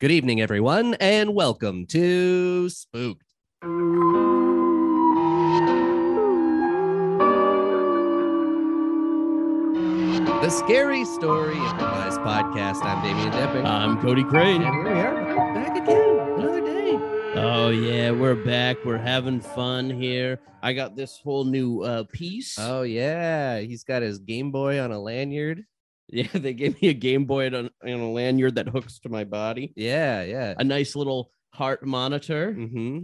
Good evening, everyone, and welcome to Spooked. The Scary Story Improvised Podcast. I'm Damian Depping. I'm Cody Crane. and here we are back again, another day. Oh yeah, we're back. We're having fun here. I got this whole new uh piece. Oh, yeah. He's got his Game Boy on a lanyard. Yeah, they gave me a Game Boy on, on a lanyard that hooks to my body. Yeah, yeah. A nice little heart monitor. hmm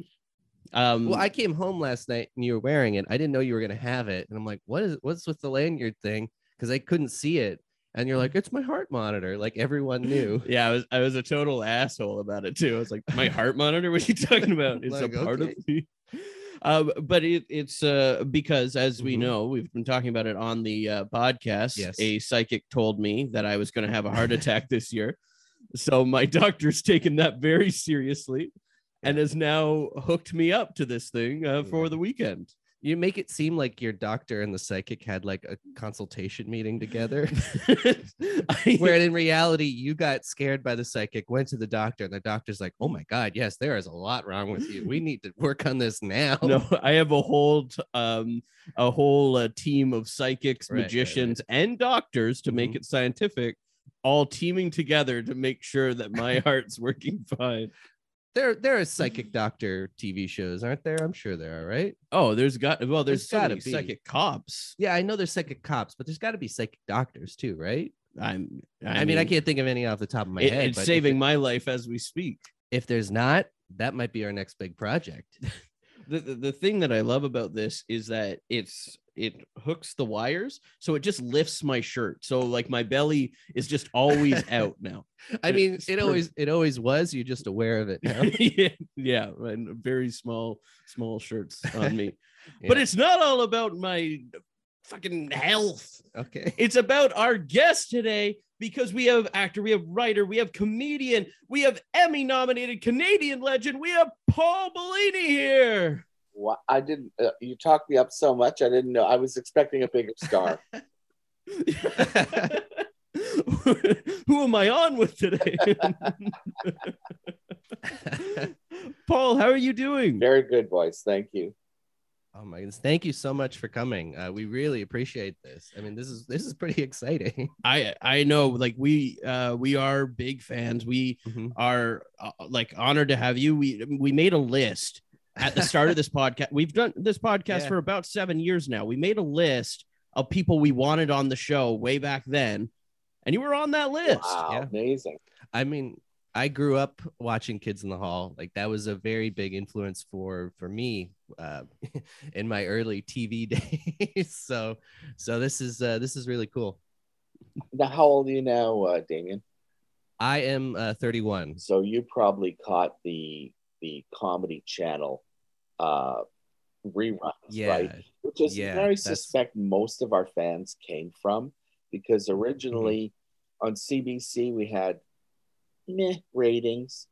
Um, Well, I came home last night and you were wearing it. I didn't know you were gonna have it, and I'm like, "What is? What's with the lanyard thing?" Because I couldn't see it, and you're like, "It's my heart monitor." Like everyone knew. yeah, I was I was a total asshole about it too. I was like, my heart monitor. What are you talking about? It's Like, a part okay. of me. Um, but it, it's uh because as we Mhm. know, we've been talking about it on the uh, podcast. Yes. A psychic told me that I was going to have a heart attack this year, so my doctor's taken that very seriously, and has now hooked me up to this thing uh, for the weekend. You make it seem like your doctor and the psychic had like a consultation meeting together, where in reality you got scared by the psychic, went to the doctor, and the doctor's like, "Oh my god, yes, there is a lot wrong with you. We need to work on this now." no i have a whole um a whole uh, team of psychics Right, right, right. magicians and doctors to make Mhm. it scientific all teaming together to make sure that my heart's working fine there there are mm-hmm. psychic doctor TV shows, aren't there? I'm sure there are, right? oh there's got well there's, There's so gotta be. psychic cops Yeah, I know there's psychic cops, but there's got to be psychic doctors too, right? i'm I, mean, I can't think of any off the top of my it- head. it's saving it- my life as we speak if there's not, that might be our next big project. the, the, the thing that I love about this is that it's it hooks the wires so it just lifts my shirt so like my belly is just always out now I mean, It's it always it always was. You're just aware of it now. yeah, yeah, and very small, small shirts on me. But it's not all about my fucking health. Okay. It's about our guest today because we have actor, we have writer, we have comedian, we have Emmy nominated Canadian legend, we have Paul Bellini here. What I didn't. Uh, you talked me up so much. I didn't know. I was expecting a bigger star. Who am I on with today? Paul, how are you doing? Very good boys. Thank you. Oh my goodness! Thank you so much for coming. Uh, we really appreciate this. I mean, this is this is pretty exciting. I I know like we uh we are big fans. We Mhm. are uh, like honored to have you. We we made a list at the start of this podcast. We've done this podcast Yeah. for about 7 years now. We made a list of people we wanted on the show way back then. And you were on that list. Wow, yeah. amazing. I mean, I grew up watching Kids in the Hall. Like that was a very big influence for for me uh, in my early TV days. so so this is uh, this is really cool. Now, how old are you now, uh, Damien? I am uh, 31. So you probably caught the the Comedy Channel uh, reruns, Yeah. right? Which is Yeah, where I that's- suspect most of our fans came from, because originally Mm-hmm. on CBC we had meh ratings,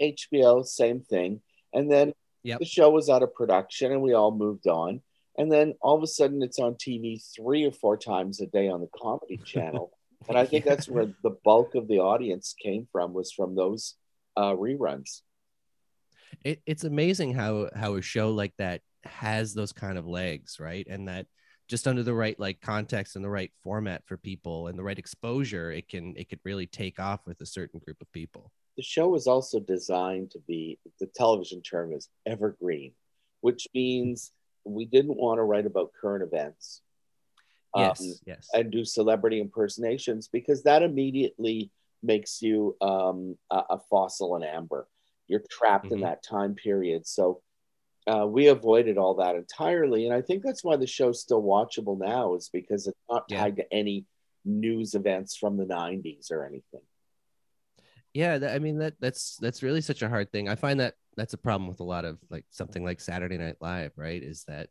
HBO same thing, and then Yep. the show was out of production and we all moved on, and then all of a sudden it's on TV three or four times a day on the Comedy Channel, and I think that's where the bulk of the audience came from was from those uh, reruns. It, it's amazing how how a show like that has those kind of legs right? And that just under the right like context and the right format for people and the right exposure it can it could really take off with a certain group of people. The show was also designed to be the television term is evergreen, which means we didn't want to write about current events yes um, yes. and do celebrity impersonations because that immediately makes you um, a, a fossil in amber. You're trapped in Mhm. that time period. So uh, we avoided all that entirely. And I think that's why the show's still watchable now, is because it's not Yeah. tied to any news events from the 90s or anything. yeah that, i mean that that's that's really such a hard thing i find that that's a problem with a lot of like something like saturday night live right is that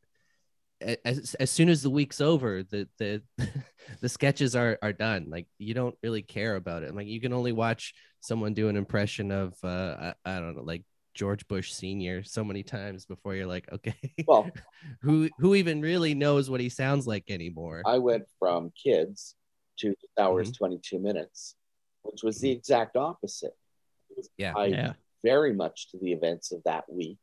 as, as soon as the week's over the the the sketches are are done like you don't really care about it like you can only watch someone do an impression of uh i, I don't know like george bush senior so many times before you're like okay Well, who who even really knows what he sounds like anymore I went from kids to hours Mhm. 22 minutes, which was the exact opposite. Yeah. tied Yeah. very much to the events of that week.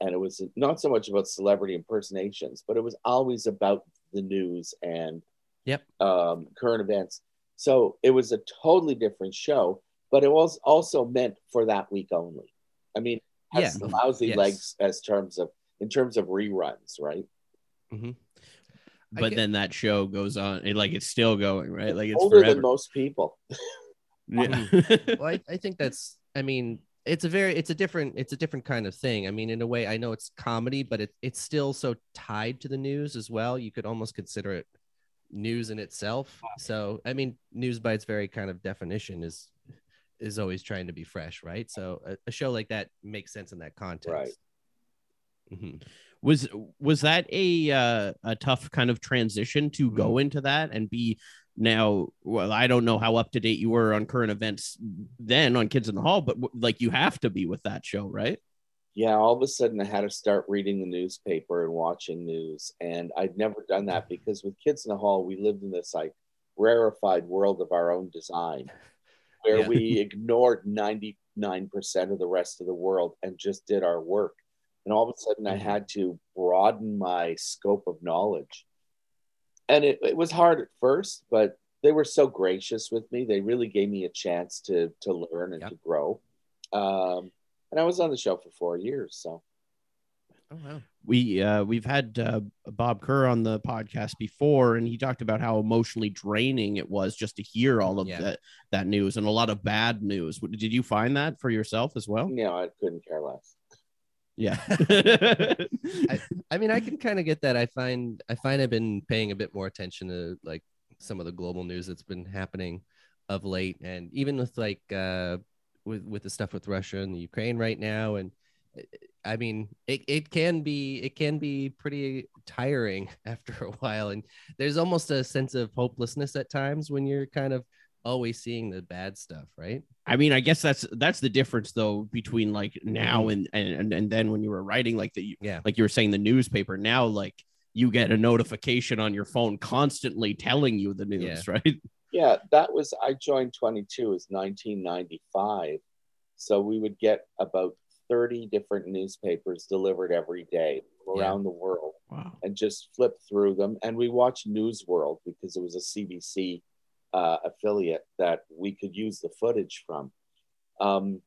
And it was not so much about celebrity impersonations, but it was always about the news and Yep. um, current events. So it was a totally different show, but it was also meant for that week only. I mean, it has Yeah. lousy Yes. legs as terms of in terms of reruns, right? I But get- then that show goes on, it, like it's still going, right? Like it's Older forever. than most people. Yeah. well I, I think that's i mean it's a very it's a different it's a different kind of thing. I mean in a way i know it's comedy but it, it's still so tied to the news as well. You could almost consider it news in itself. So i mean news by its very kind of definition is is always trying to be fresh right? So a, a show like that makes sense in that context. Mhm. was was that a uh, a tough kind of transition to go into that and be now well i don't know how up to date you were on current events then on kids in the hall but like you have to be with that show right yeah, all of a sudden I had to start reading the newspaper and watching news. And I'd never done that because with Kids in the Hall, we lived in this like rarefied world of our own design where Yeah. we ignored 99% of the rest of the world and just did our work. And all of a sudden I Mhm. had to broaden my scope of knowledge. And it, it was hard at first, but they were so gracious with me. They really gave me a chance to to learn and Yep. to grow. Um, and I was on the show for four years. So oh wow we uh we've had uh, bob kerr on the podcast before and he talked about how emotionally draining it was just to hear all of Yeah. that that news and a lot of bad news did you find that for yourself as well you know, I couldn't care less. Yeah. I mean, I can kind of get that. I find I find I've been paying a bit more attention to like some of the global news that's been happening of late, and even with like uh, with with the stuff with Russia and the Ukraine right now, and I mean, it, it can be it can be pretty tiring after a while, and there's almost a sense of hopelessness at times when you're kind of always seeing the bad stuff, right? I mean, I guess that's that's the difference though between like now Mhm. and and and then when you were writing like the Yeah. like you were saying the newspaper now like you get a notification on your phone constantly telling you the news, Yeah. right? Yeah, that was I joined 22 is 1995. So we would get about 30 different newspapers delivered every day Yeah. around the world Wow. and just flip through them. And we watched News World because it was a CBC uh, affiliate that we could use the footage from. Um,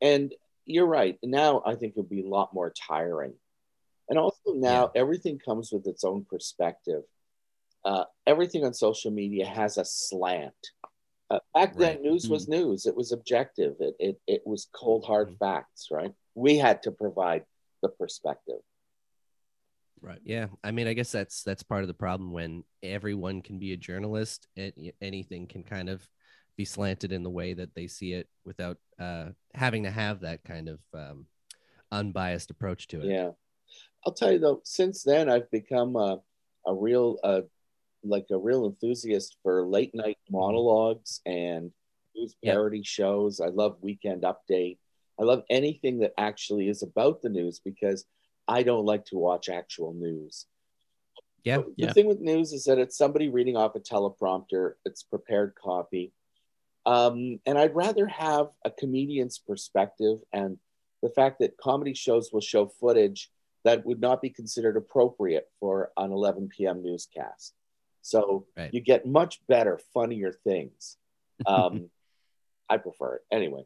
and you're right. Now I think it would be a lot more tiring. And also now everything comes with its own perspective. Uh, everything on social media has a slant. Uh, back then, Right. news was news. It was objective. It, it, it was cold, hard facts, right? We had to provide the perspective. Right. Yeah, I mean, I guess that's that's part of the problem when everyone can be a journalist and anything can kind of be slanted in the way that they see it without uh, having to have that kind of um, unbiased approach to it. Yeah. I'll tell you though, since then I've become a, a real uh like a real enthusiast for late night monologues and news parody shows. I love Weekend Update. I love anything that actually is about the news because I don't like to watch actual news. Yeah, The Yeah. thing with news is that it's somebody reading off a teleprompter, it's prepared copy. Um, and I'd rather have a comedian's perspective and the fact that comedy shows will show footage that would not be considered appropriate for an 11 p.m. newscast. So Right. you get much better, funnier things. Um, I prefer it. Anyway,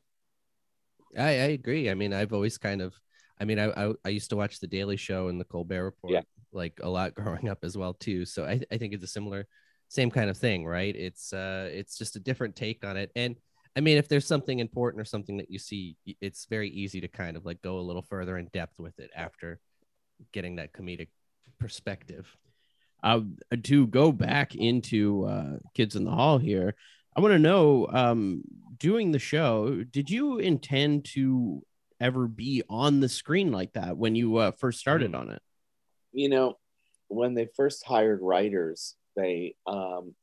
I, I agree. I mean, I've always kind of, I mean, I, I I used to watch the Daily Show and the Colbert Report Yeah. like a lot growing up as well too. So I I think it's a similar, same kind of thing, right? It's uh it's just a different take on it. And I mean, if there's something important or something that you see, it's very easy to kind of like go a little further in depth with it after getting that comedic perspective. uh, to go back into uh, kids in the hall here I want to know, um, doing the show, did you intend to ever be on the screen like that when you uh, first started Mm. on it? you know, when they first hired writers, they um,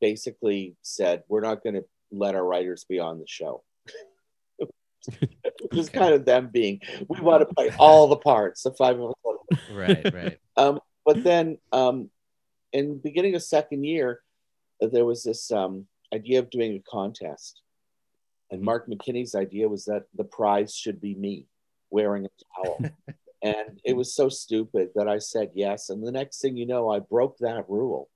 basically said, "We're not going to let our writers be on the show." it was Okay. kind of them being, "We want to play all the parts." The five of us. Right, right. Um, but then, um, in the beginning of second year, uh, there was this um, idea of doing a contest, and Mark McKinney's idea was that the prize should be me wearing a towel. and it was so stupid that I said yes. And the next thing you know, I broke that rule.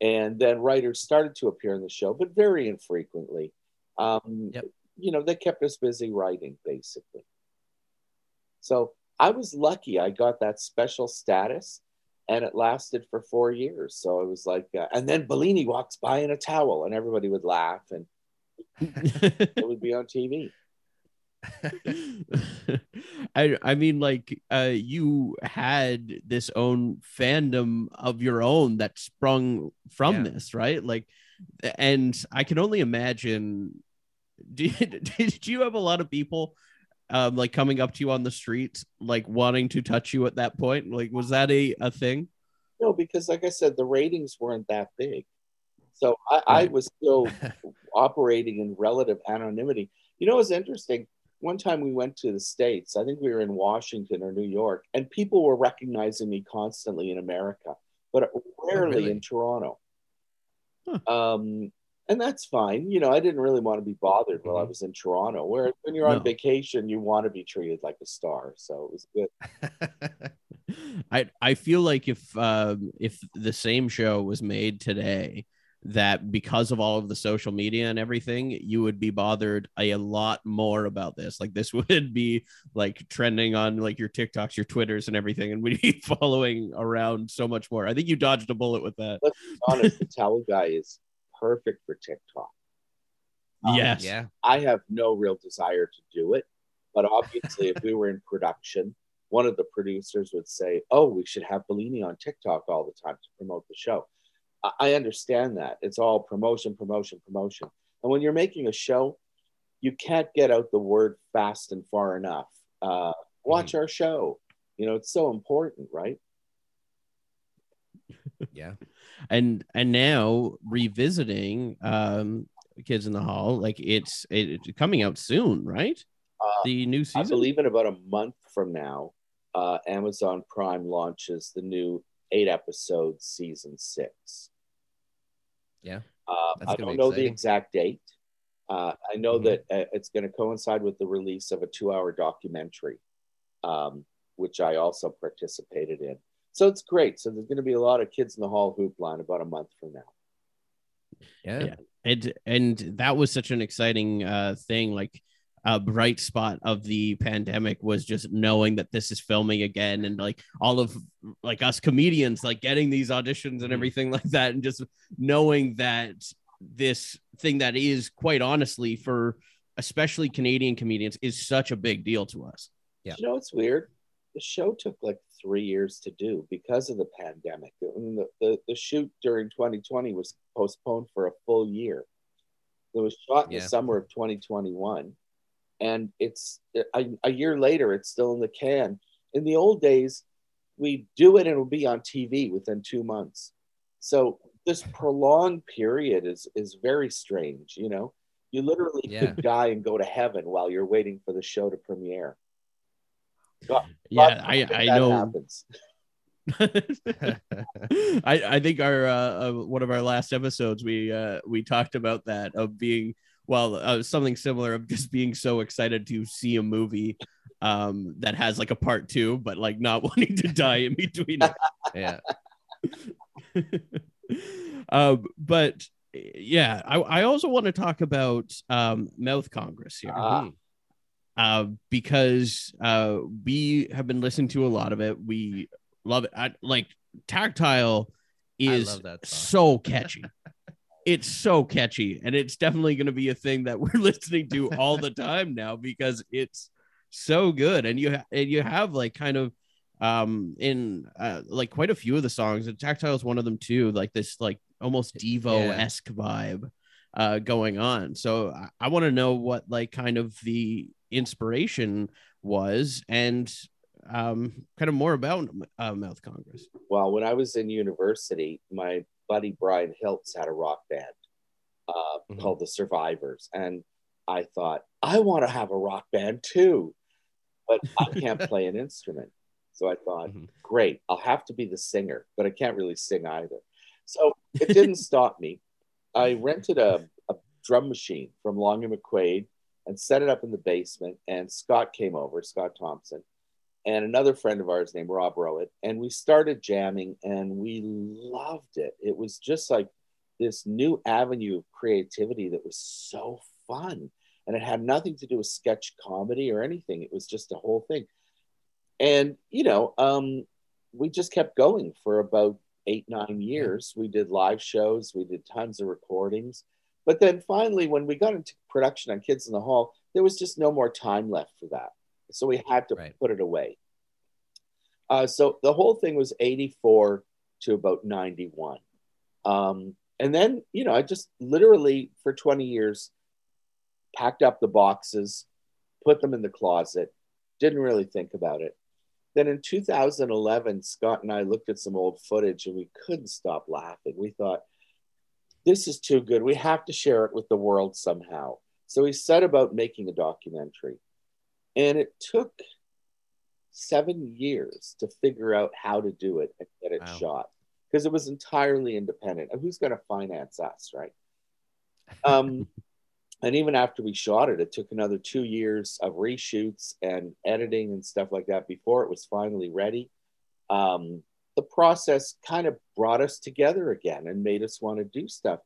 And then writers started to appear in the show, but very infrequently. Um, Yep. You know, they kept us busy writing, basically. So I was lucky. I got that special status, and it lasted for four years. So it was like, uh, and then Bellini walks by in a towel, and everybody would laugh, and it would be on TV. I I mean like uh you had this own fandom of your own that sprung from Yeah. this, right? Like and I can only imagine did, did you have a lot of people um like coming up to you on the streets like wanting to touch you at that point? Like was that a a thing? No, because like I said, the ratings weren't that big. So I, I was still operating in relative anonymity. You know, it was interesting. One time we went to the States, I think we were in Washington or New York, and people were recognizing me constantly in America, but rarely really? in Toronto. Um, and that's fine. You know, I didn't really want to be bothered while I was in Toronto. Where when you're on No. vacation, you want to be treated like a star. So it was good. I I feel like if um if the same show was made today, that because of all of the social media and everything, you would be bothered a, lot more about this. Like this would be like trending on like your TikToks, your Twitters, and everything, and we'd be following around so much more. I think you dodged a bullet with that. Let's be honest, the towel guy is perfect for TikTok. Um, yes. yeah. I have no real desire to do it, but obviously, if we were in production, one of the producers would say, "Oh, we should have Bellini on TikTok all the time to promote the show." I- understand that it's all promotion, promotion, promotion, and when you're making a show, you can't get out the word fast and far enough. Uh, watch our show. You know, it's so important, right? Yeah. and and now revisiting um kids in the hall like it's it, it's coming out soon right Uh, the new season. I believe in about a month from now, uh, Amazon Prime launches the new eight episode season six. Yeah. Uh, I don't be know the exact date. Uh, I know Mhm. that uh, it's going to coincide with the release of a two hour documentary, um, which I also participated in. So it's great. So there's going to be a lot of kids in the hall hoop line about a month from now. Yeah. Yeah. and and that was such an exciting uh thing like a bright spot of the pandemic was just knowing that this is filming again and like all of like us comedians like getting these auditions and Mhm. everything like that and just knowing that this thing that is quite honestly for especially Canadian comedians is such a big deal to us. Yeah. You know it's weird? The show took like three years to do because of the pandemic. I mean, the, the, the shoot during 2020 was postponed for a full year. It was shot in Yeah. the summer of 2021. And it's a, a year later, it's still in the can. In the old days, we do it and it'll be on TV within two months. So this prolonged period is is very strange, you know. You literally Yeah. could die and go to heaven while you're waiting for the show to premiere. God- Yeah, God I, I know. happens. I, I think our uh, uh, one of our last episodes we uh, we talked about that of being well uh, something similar of just being so excited to see a movie um, that has like a part two, but like not wanting to die in between. it. yeah. um, but yeah, I, I also want to talk about um, Mouth Congress here. Ah. uh, because uh, we have been listening to a lot of it. We love it. I, like Tactile is love that song. so catchy. It's so catchy, and it's definitely going to be a thing that we're listening to all the time now because it's so good. And you ha- and you have like kind of um in uh, like quite a few of the songs and tactile is one of them too like this like almost devo esque vibe uh, going on. So I, I want to know what like kind of the inspiration was and um, kind of more about uh, Mouth Congress. Well, when I was in university, my buddy Brian Hiltz had a rock band uh, Mhm. called the Survivors, and I thought I want to have a rock band too, but I can't play an instrument. So I thought, Mhm. great, I'll have to be the singer, but I can't really sing either. So it didn't stop me. I rented a, a drum machine from Long and McQuade and set it up in the basement. And Scott came over, Scott Thompson, and another friend of ours named Rob Rowett. And we started jamming and we loved it. It was just like this new avenue of creativity that was so fun. And it had nothing to do with sketch comedy or anything. It was just a whole thing. And, you know, um, we just kept going for about eight, nine years. We did live shows, we did tons of recordings. But then finally, when we got into production on Kids in the Hall, there was just no more time left for that. So we had to Right. put it away. Uh, so the whole thing was 84 to about 91. Um, and then, you know, I just literally for 20 years packed up the boxes, put them in the closet, didn't really think about it. Then in 2011, Scott and I looked at some old footage and we couldn't stop laughing. We thought, this is too good. We have to share it with the world somehow. So we set about making a documentary. And it took seven years to figure out how to do it and get it Wow. shot because it was entirely independent. And who's going to finance us, right? Um, and even after we shot it, it took another two years of reshoots and editing and stuff like that before it was finally ready. Um, the process kind of brought us together again and made us want to do stuff.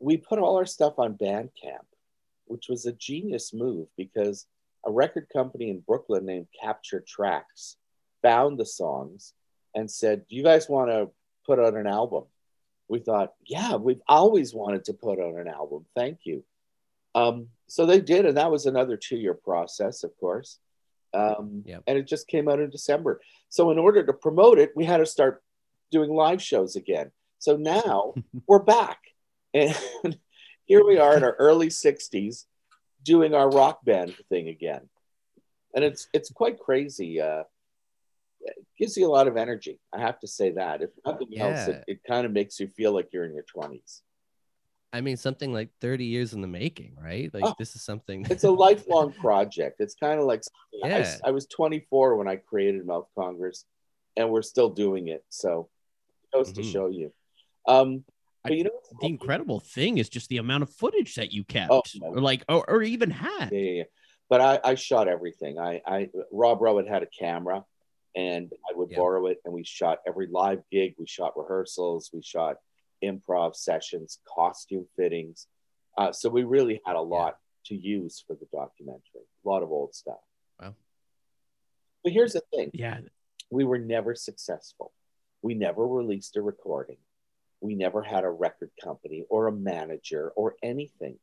We put all our stuff on Bandcamp, which was a genius move because a record company in Brooklyn named Capture Tracks found the songs and said, Do you guys want to put out an album? We thought, Yeah, we've always wanted to put out an album. Thank you. Um, so they did, and that was another two year process, of course. Um, Yep. And it just came out in December. So, in order to promote it, we had to start doing live shows again. So now we're back. And here we are in our early 60s doing our rock band thing again. And it's it's quite crazy. Uh, it gives you a lot of energy. I have to say that. If nothing else, it, it kind of makes you feel like you're in your 20s. I mean, something like 30 years in the making, right? Like Oh, this is something. It's a lifelong project. It's kind of like I, Yeah. I was 24 when I created Mouth Congress, and we're still doing it. So it goes to Mhm. show you. Um, but you know, The incredible thing is just the amount of footage that you kept, Oh, or like, or, or even had. yeah, yeah, yeah. But I, I shot everything. I, I Rob Rowett had a camera, and I would Yeah. borrow it, and we shot every live gig. We shot rehearsals. We shot improv sessions, costume fittings. Uh, so we really had a lot to use for the documentary. A lot of old stuff. Wow. But here's the thing: Yeah, we were never successful. We never released a recording. We never had a record company or a manager or anything.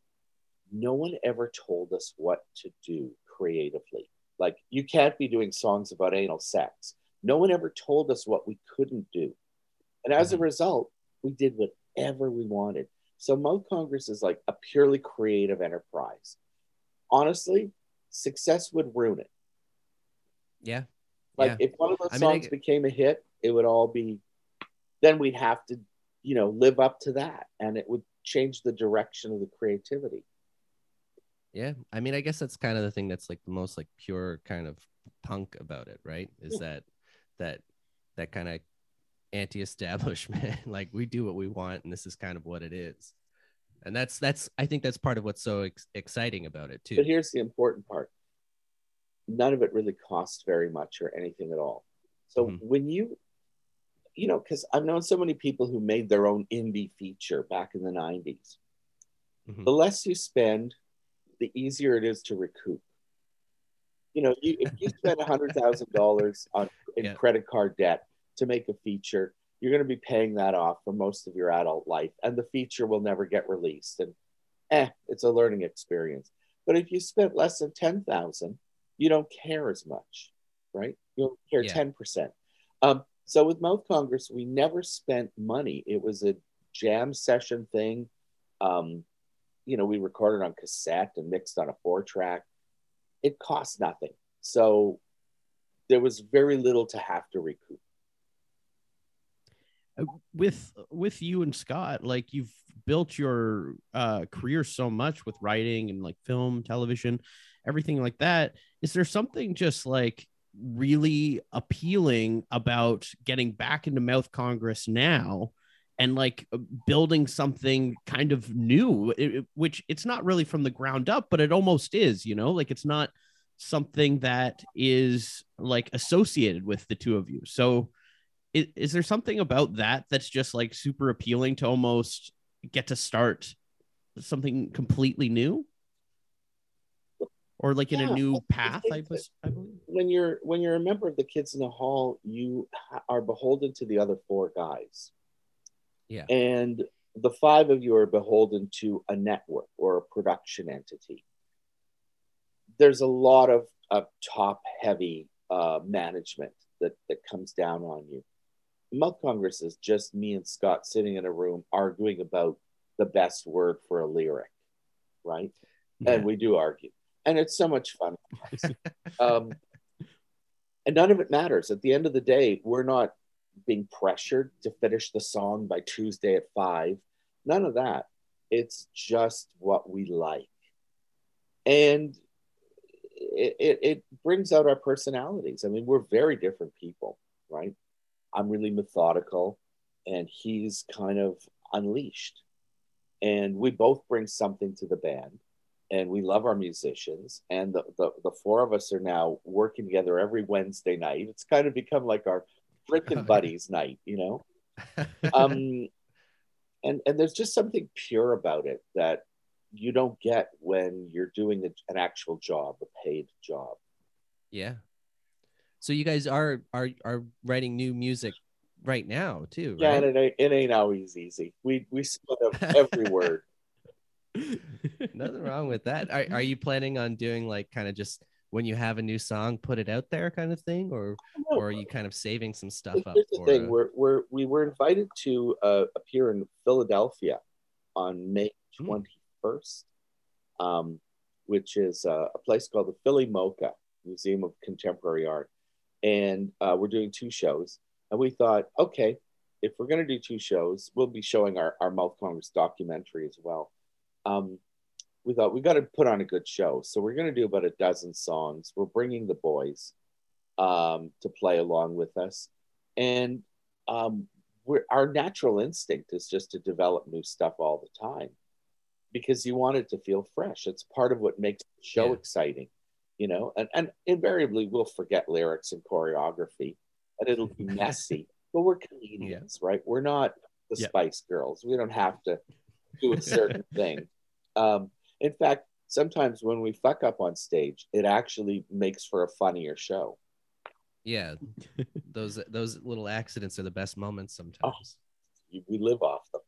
No one ever told us what to do creatively. Like, you can't be doing songs about anal sex. No one ever told us what we couldn't do. And as a mm-hmm. result, we did whatever we wanted. So, Mouth Congress is like a purely creative enterprise. Honestly, success would ruin it. yeah. Like Yeah. if one of those I mean, I songs became a hit, it would all be. Then we'd have to, you know, live up to that, and it would change the direction of the creativity. Yeah. I mean, I guess that's kind of the thing that's like the most like pure kind of punk about it, right? Is that that that kind of anti-establishment. like we do what we want, and this is kind of what it is. And that's that's I think that's part of what's so ex- exciting about it too. But here's the important part: none of it really costs very much or anything at all. So Mhm. when you, you know, because I've known so many people who made their own indie feature back in the '90s. Mhm. The less you spend, the easier it is to recoup. You know, you, if you spend a hundred thousand dollars on in Yeah. credit card debt to make a feature, you're going to be paying that off for most of your adult life, and the feature will never get released. And eh, it's a learning experience. But if you spent less than ten thousand, you don't care as much, right? You don't care Yeah. ten percent. Um, so with Mouth Congress, we never spent money. It was a jam session thing. Um, you know, we recorded on cassette and mixed on a four track. It cost nothing. So there was very little to have to recoup. Uh, with with you and Scott, like you've built your uh, career so much with writing and like film, television, everything like that. Is there something just like really appealing about getting back into Mouth Congress now? and like building something kind of new it, which it's not really from the ground up but it almost is you know like it's not something that is like associated with the two of you so is, is there something about that that's just like super appealing to almost get to start something completely new or like in Yeah, a new path I, I believe When you're when you're a member of the Kids in the Hall, you are beholden to the other four guys. Yeah. And the five of you are beholden to a network or a production entity. There's a lot of, of top heavy uh, management that, that comes down on you. Mouth Congress is just me and Scott sitting in a room arguing about the best word for a lyric, right? And we do argue. And it's so much fun. um, and none of it matters. At the end of the day, we're not being pressured to finish the song by Tuesday at five. None of that. It's just what we like. And it, it, it brings out our personalities. I mean, we're very different people, right? I'm really methodical, and he's kind of unleashed. And we both bring something to the band and we love our musicians and the, the, the four of us are now working together every wednesday night. It's kind of become like our freaking buddies night you know? Um and and there's just something pure about it that you don't get when you're doing an actual job a paid job. Yeah. So you guys are are are writing new music right now too yeah right? and it ain't, it ain't always easy. We we split up every word nothing wrong with that are, are you planning on doing like kind of just when you have a new song put it out there kind of thing or or are you kind of saving some stuff up Here's the for thing: uh, we're, we're we were invited to uh, appear in Philadelphia on May Hmm. twenty first, um, which is uh, a place called the Philly Mocha Museum of Contemporary Art, and uh, we're doing two shows. And we thought, okay, if we're going to do two shows, we'll be showing our our Mouth Congress documentary as well. Um, we thought we got to put on a good show, so we're going to do about a dozen songs. We're bringing the boys um, to play along with us. And um, we're, our natural instinct is just to develop new stuff all the time because you want it to feel fresh. It's part of what makes the show Yeah. exciting, you know. And, and invariably, we'll forget lyrics and choreography, and it'll be messy. but we're comedians, right? We're not the Yeah. Spice Girls. We don't have to do a certain thing. Um, in fact, sometimes when we fuck up on stage, it actually makes for a funnier show. yeah those those little accidents are the best moments Oh. sometimes You- We live off them.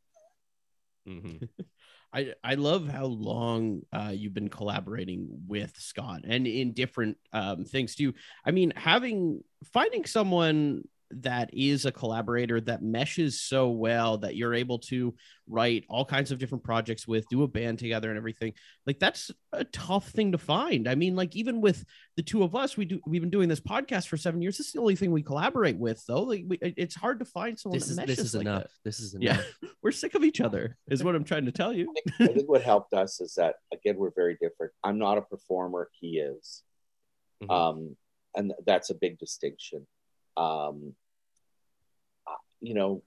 Mhm. I I love how long uh, you've been collaborating with Scott and in different um, things too. I mean, having finding someone that is a collaborator that meshes so well that you're able to write all kinds of different projects with, do a band together and everything. Like that's a tough thing to find. I mean, like even with the two of us, we do we've been doing this podcast for seven years. This is the only thing we collaborate with, though. Like we, it's hard to find someone. this that is this is like enough that. this is enough. Yeah, enough we're sick of each other, is what I'm trying to tell you. I think what helped us is that again we're very different. I'm not a performer; he is, Mhm. um, and that's a big distinction. Um, you know,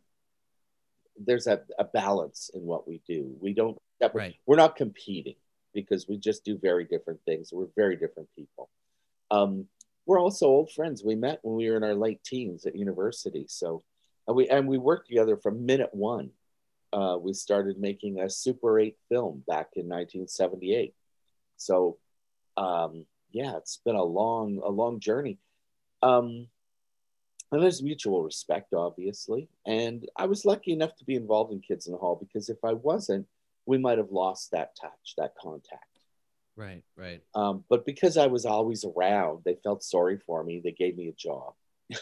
there's a, a balance in what we do. We don't. Right. We're not competing because we just do very different things. We're very different people. Um, we're also old friends. We met when we were in our late teens at university. So, and we and we worked together from minute one uh, we started making a Super 8 film back in 1978. So, um, yeah, it's been a long, a long journey. Um, and there's mutual respect, obviously. And I was lucky enough to be involved in Kids in the Hall because if I wasn't, we might have lost that touch, that contact. right right Um, but because I was always around, they felt sorry for me. They gave me a job. you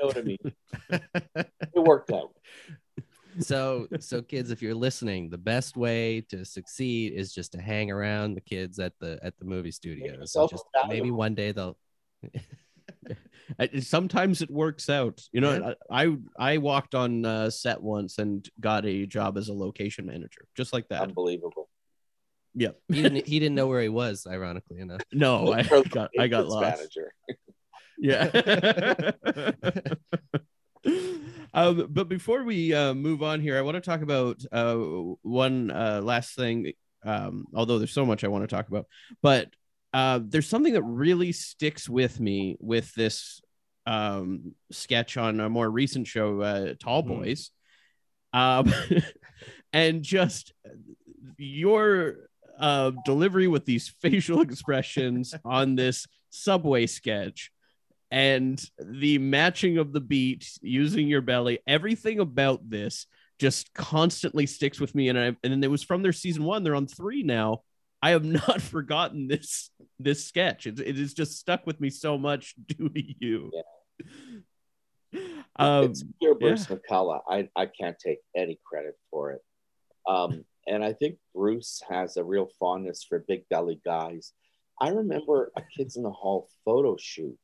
know what I mean? it worked out. so so kids if you're listening the best way to succeed is just to hang around the kids at the at the movie studios yourself Just maybe one day they'll I- sometimes it works out you know i i, I walked on uh, set once and got a job as a location manager just like that Unbelievable. yep he didn't he didn't know where he was ironically enough no i got i got lost Manager. Yeah. um, but before we uh, move on here, I want to talk about uh, one uh, last thing. Um, although there's so much I want to talk about, but uh, there's something that really sticks with me with this um, sketch on a more recent show, uh, Tall Mhm. Boys, um, and just your uh, delivery with these facial expressions on this subway sketch and the matching of the beat using your belly everything about this just constantly sticks with me. And I, and then it was from their season one. They're on three now i have not forgotten this this sketch it, it has just stuck with me so much due to you um it's pure yeah. Bruce McCulloch. I, I can't take any credit for it. Um, and I think Bruce has a real fondness for big belly guys. I remember a Kids in the Hall photo shoot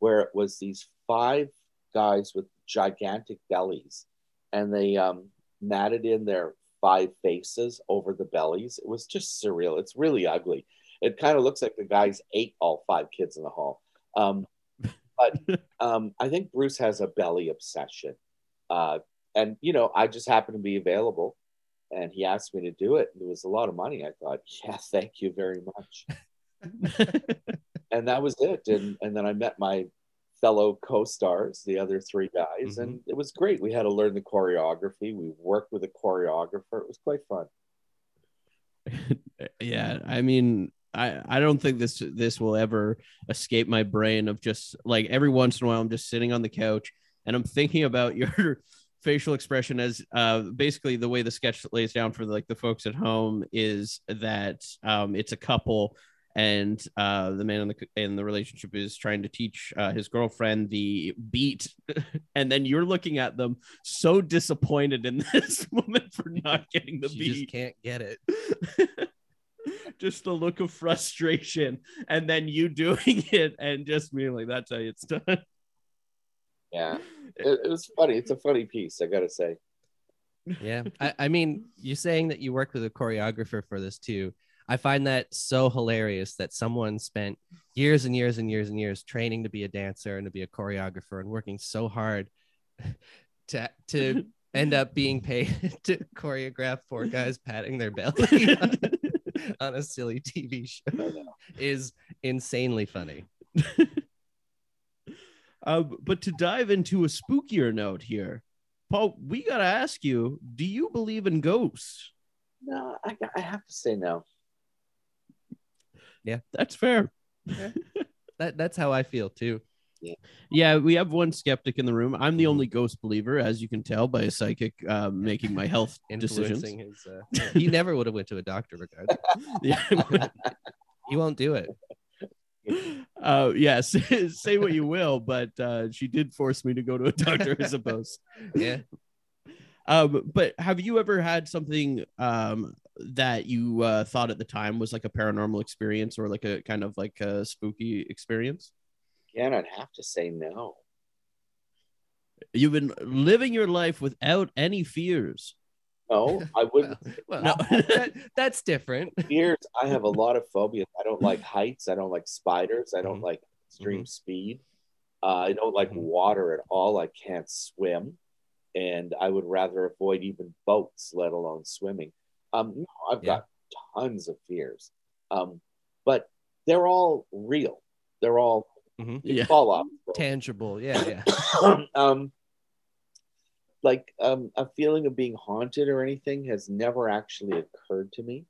where it was these five guys with gigantic bellies and they um, matted in their five faces over the bellies. It was just surreal. It's really ugly. It kind of looks like the guys ate all five kids in the hall. Um, but um, I think Bruce has a belly obsession. Uh, and, you know, I just happened to be available and he asked me to do it. It was a lot of money. I thought, yeah, thank you very much. and that was it. And, and then I met my fellow co-stars, the other three guys, and it was great. We had to learn the choreography. We worked with a choreographer. It was quite fun. yeah i mean i i don't think this this will ever escape my brain of just like every once in a while i'm just sitting on the couch and i'm thinking about your facial expression as uh basically the way the sketch lays down for like the folks at home is that um it's a couple and uh the man in the in the relationship is trying to teach uh, his girlfriend the beat. And then you're looking at them so disappointed in this moment for not getting the she beat. just can't get it. Just the look of frustration and then you doing it and just being like that's how it's done. Yeah, it, it was funny. It's a funny piece, I gotta say. yeah. I, I mean you're saying that you worked with a choreographer for this too i find that so hilarious that someone spent years and years and years and years training to be a dancer and to be a choreographer and working so hard to to end up being paid to choreograph four guys patting their belly on, on a silly tv show is insanely funny. Uh, but to dive into a spookier note here paul we gotta ask you do you believe in ghosts? No, I, I have to say no. That's fair. That that's how i feel too. Yeah. Yeah, we have one skeptic in the room. I'm the only ghost believer as you can tell by a psychic uh, making my health decisions. his uh, he never would have went to a doctor regardless. Yeah he won't do it. Uh yes say what you will but uh she did force me to go to a doctor i suppose. Yeah. Um but have you ever had something um that you uh thought at the time was like a paranormal experience or like a kind of like a spooky experience Again, I'd have to say no. you've been living your life without any fears No, I wouldn't. well No. that, that's different Fears. I have a lot of phobias. I don't like heights. I don't like spiders. I don't Mhm. like extreme speed. Uh, I don't like Mhm. water at all. I can't swim, and I would rather avoid even boats, let alone swimming. Um, no, I've Yeah. got tons of fears, um, but they're all real. They're all Mhm. Yeah. fall off. tangible yeah yeah um, like um, a feeling of being haunted or anything has never actually occurred to me.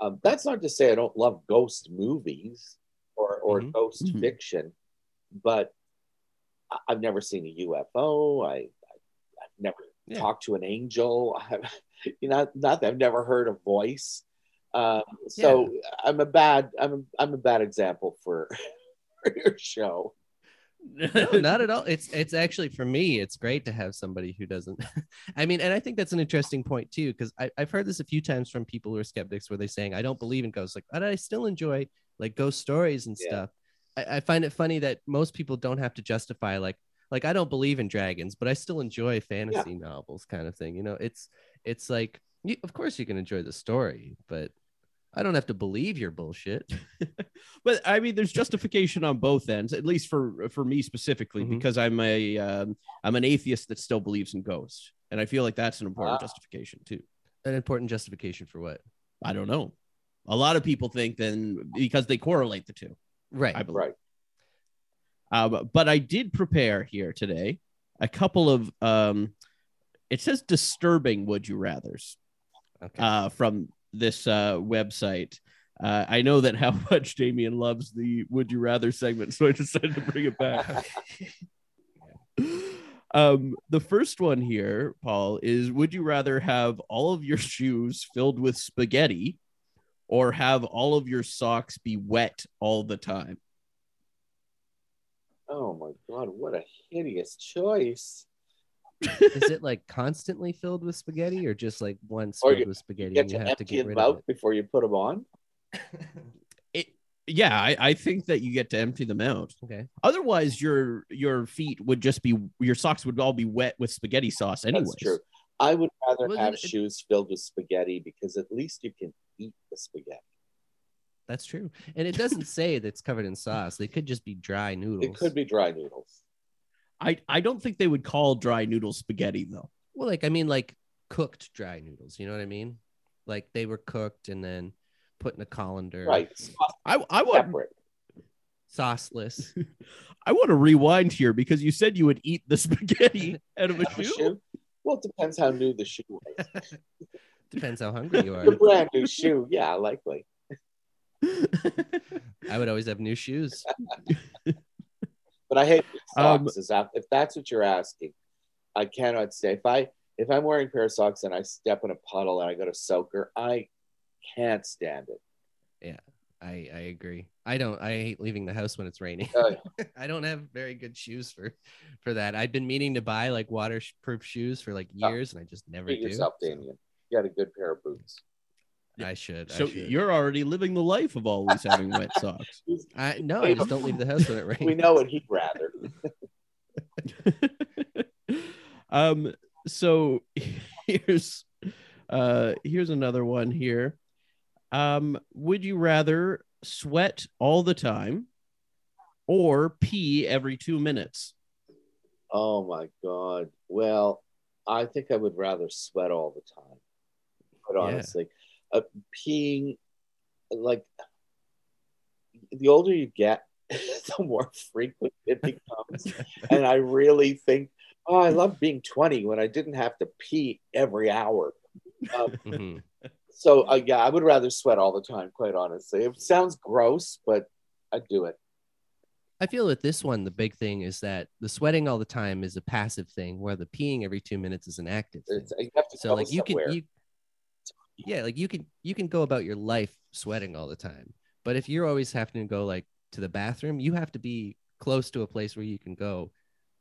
Um, that's not to say I don't love ghost movies or, or Mhm. ghost Mhm. fiction, but I- I've never seen a UFO. I, I I've never Yeah. talked to an angel. I, you know, not that I've never heard a voice. Um, so I'm a bad I'm a, I'm a bad example for, for your show. no, not at all. It's it's actually for me, it's great to have somebody who doesn't. I mean, and I think that's an interesting point too, because I've heard this a few times from people who are skeptics, where they're saying, "I don't believe in ghosts," like, but I still enjoy like ghost stories and Yeah. stuff. I, I find it funny that most people don't have to justify like like I don't believe in dragons, but I still enjoy fantasy novels, kind of thing. You know, it's it's like you, of course you can enjoy the story, but I don't have to believe your bullshit. but I mean, there's justification on both ends, at least for for me specifically, Mhm. because I'm a um, I'm an atheist that still believes in ghosts, and I feel like that's an important Ah. justification too. An important justification for what? I don't know. A lot of people think then because they correlate the two. Right. I believe. Right. Um, but I did prepare here today a couple of um, it says disturbing would you rather's Okay. uh, from this uh, website. Uh, I know that how much Damien loves the would you rather segment, so I decided to bring it back. um, the first one here, Paul, is would you rather have all of your shoes filled with spaghetti or have all of your socks be wet all the time? Oh my god, what a hideous choice. Is it like constantly filled with spaghetti or just like once Or filled you with spaghetti You get and to you have to empty get them rid of out before you put them on. It, yeah, I, I think that you get to empty them out. Okay. Otherwise, your your feet would just be your socks would all be wet with spaghetti sauce. Anyways, That's true. I would rather Well, have it- shoes filled with spaghetti because at least you can eat the spaghetti. That's true. And it doesn't say that it's covered in sauce. They could just be dry noodles. It could be dry noodles. I I don't think they would call dry noodle spaghetti though. Well, like I mean like cooked dry noodles, you know what I mean? Like they were cooked and then put in a colander. Right. I I want Separate. Sauceless. I want to rewind here because you said you would eat the spaghetti out of a The shoe. shoe? Well, it depends how new the shoe is. Depends how hungry you A are. brand new shoe, yeah, likely. I would always have new shoes. But I hate Um, socks. Is that if that's what you're asking? I cannot say if I if I'm wearing a pair of socks and I step in a puddle and I go to soaker, I can't stand it. Yeah, I, I agree. I don't I hate leaving the house when it's raining. Uh, I don't have very good shoes for for that. I've been meaning to buy like waterproof shoes for like Oh, years and I just never do. yourself, so Damien. You got a good pair of boots. I should. So I should. you're already living the life of always having wet socks. I no, I just don't leave the house when it rains. We know what he'd rather. um so here's uh here's another one here um would you rather sweat all the time or pee every two minutes Oh my god. Well, I think I would rather sweat all the time. But Yeah. Uh, peeing, like the older you get, the more frequent it becomes. and I really think, oh, I love being 20 when I didn't have to pee every hour. Um, Mhm. so uh, yeah, I would rather sweat all the time. Quite honestly, it sounds gross, but I'd do it. I feel that this one, the big thing is that the sweating all the time is a passive thing, where the peeing every two minutes is an active thing. It's, you have to So like you somewhere. can you yeah, like you can you can go about your life sweating all the time. But if you're always having to go like to the bathroom, you have to be close to a place where you can go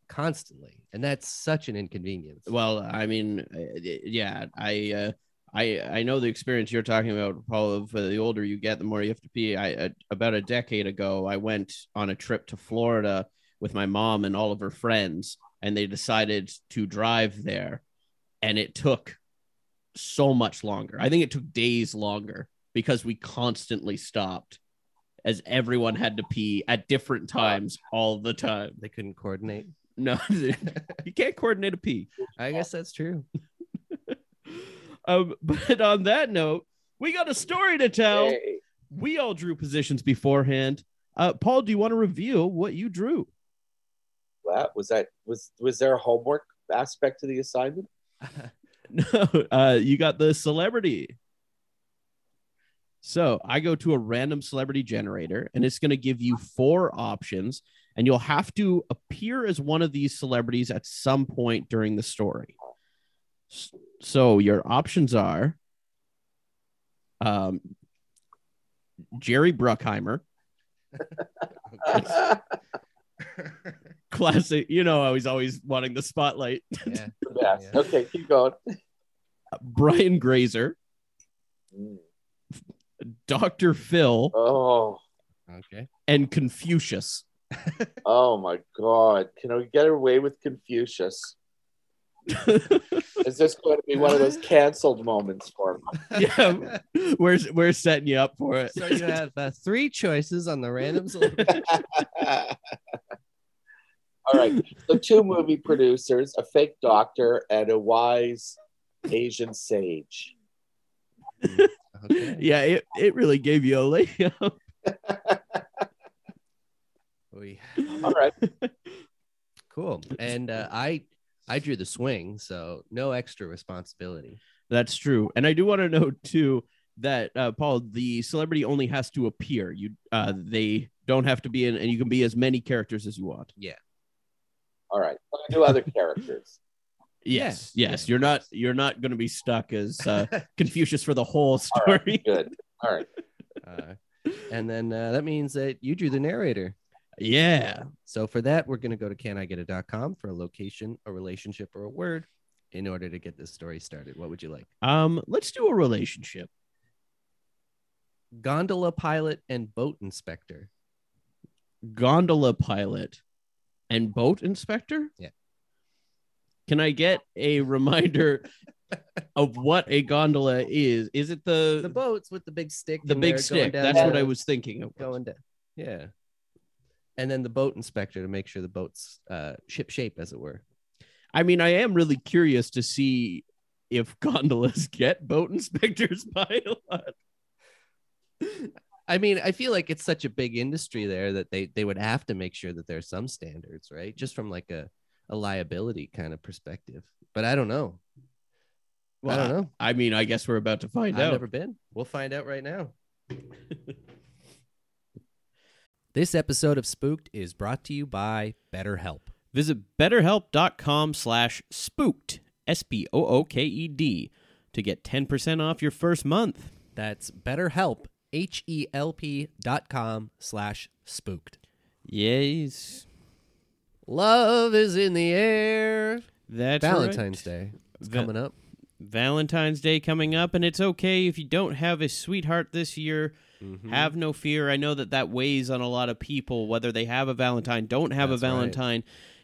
constantly. And that's such an inconvenience. well i mean uh, yeah i uh I, I know the experience you're talking about, Paul. Of uh, the older you get, the more you have to pee. I uh, about a decade ago, I went on a trip to Florida with my mom and all of her friends, and they decided to drive there, and it took so much longer. I think it took days longer because we constantly stopped, as everyone had to pee at different times all the time. they couldn't coordinate. No, you can't coordinate a pee. I guess that's true. Um, but on that note, we got a story to tell. Hey, We all drew positions beforehand. Uh, Paul, do you want to reveal what you drew? what was that? Was was there a homework aspect to the assignment? No, uh, you got the celebrity. So I go to a random celebrity generator, and it's going to give you four options, and you'll have to appear as one of these celebrities at some point during the story. So your options are um, Jerry Bruckheimer, classic. You know, I was always wanting the spotlight. Yeah. The best. Yeah. Okay, keep going. Brian Grazer, Mm. Dr. Phil, Oh, Okay. and Confucius. oh my God! Can we get away with Confucius? Is this going to be one of those canceled moments for me? yeah, we're we're setting you up for it. So you have uh, three choices on the random selection. All right. So two movie producers, a fake doctor, and a wise Asian sage. Okay. Yeah, it, it really gave you a layup. All right. Cool. And uh, I I drew the swing, so no extra responsibility. That's true. And I do want to note too that uh, Paul, the celebrity only has to appear. You uh, they don't have to be in, and you can be as many characters as you want. All right. I'm do other characters. Yes, Yeah. yes. You're not you're not going to be stuck as uh, Confucius for the whole story. right. Good. All right. Uh, and then uh, that means that you drew the narrator. Yeah. So for that, we're going to go to canigeta.com for a location, a relationship, or a word in order to get this story started. What would you like? Um, let's do a relationship. Gondola pilot and boat inspector. Gondola pilot and boat inspector. Yeah. Can I get a reminder of what a gondola is? Is it the The boats with the big stick. the big stick? down That's what I was thinking of. going down. Yeah. And then the boat inspector to make sure the boat's uh, ship shape, as it were. I mean, I am really curious to see if gondolas get boat inspectors pilot. I mean, I feel like it's such a big industry there that they they would have to make sure that there's some standards, right? Just from like a a liability kind of perspective. But I don't know. I don't know. I mean, I guess we're about to find I've out. never been. We'll find out right now. this episode of Spooked is brought to you by BetterHelp. Visit betterhelp.com slash spooked, S P O O K E D, to get 10% off your first month. That's BetterHelp, H E L P dot com slash spooked. Yes. Love is in the air. That's Valentine's right. Day. Va- coming up. Valentine's Day coming up, and it's okay if you don't have a sweetheart this year. Mm-hmm. Have no fear. I know that that weighs on a lot of people, whether they have a Valentine, don't have That's a right.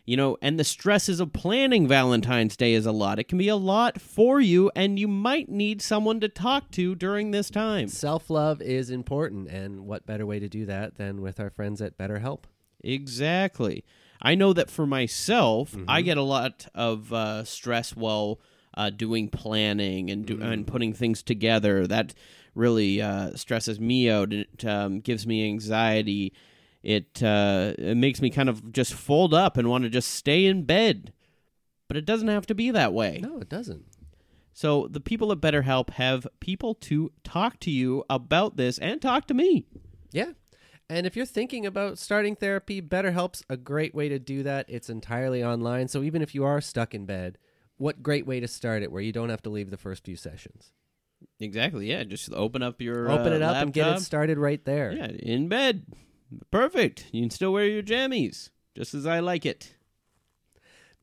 You know, and the stresses of planning Valentine's Day is a lot. It can be a lot for you, and you might need someone to talk to during this time. Self love is important, and what better way to do that than with our friends at BetterHelp? Exactly. I know that for myself, Mm-hmm. I get a lot of uh, stress while uh, doing planning and do, Mm. and putting things together. That really uh, stresses me out. It um, gives me anxiety. It uh, it makes me kind of just fold up and want to just stay in bed. But it doesn't have to be that way. No, it doesn't. So the people at BetterHelp have people to talk to you about this and talk to me. Yeah. And if you're thinking about starting therapy, BetterHelp's a great way to do that. It's entirely online. So even if you are stuck in bed, what great way to start it where you don't have to leave the first few sessions. Exactly. Yeah. Just open up your Open uh, it up and get it started right there. Yeah, in bed. Perfect. You can still wear your jammies, just as I like it.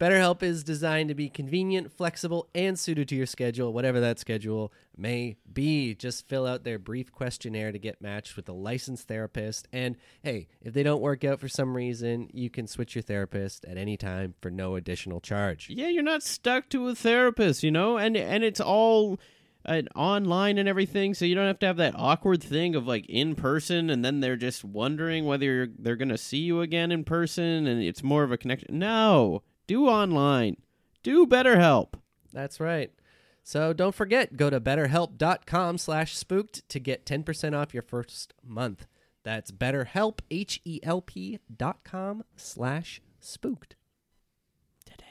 BetterHelp is designed to be convenient, flexible, and suited to your schedule, whatever that schedule may be. Just fill out their brief questionnaire to get matched with a licensed therapist. And hey, if they don't work out for some reason, you can switch your therapist at any time for no additional charge. Yeah, you're not stuck to a therapist, you know, and and it's all uh, online and everything, so you don't have to have that awkward thing of like in person, and then they're just wondering whether you're, they're gonna see you again in person, and it's more of a connection. No, do online, do BetterHelp. That's right. So don't forget, go to betterhelp.com slash spooked to get 10% off your first month. That's betterhelp, H-E-L-P dot com slash spooked. Today.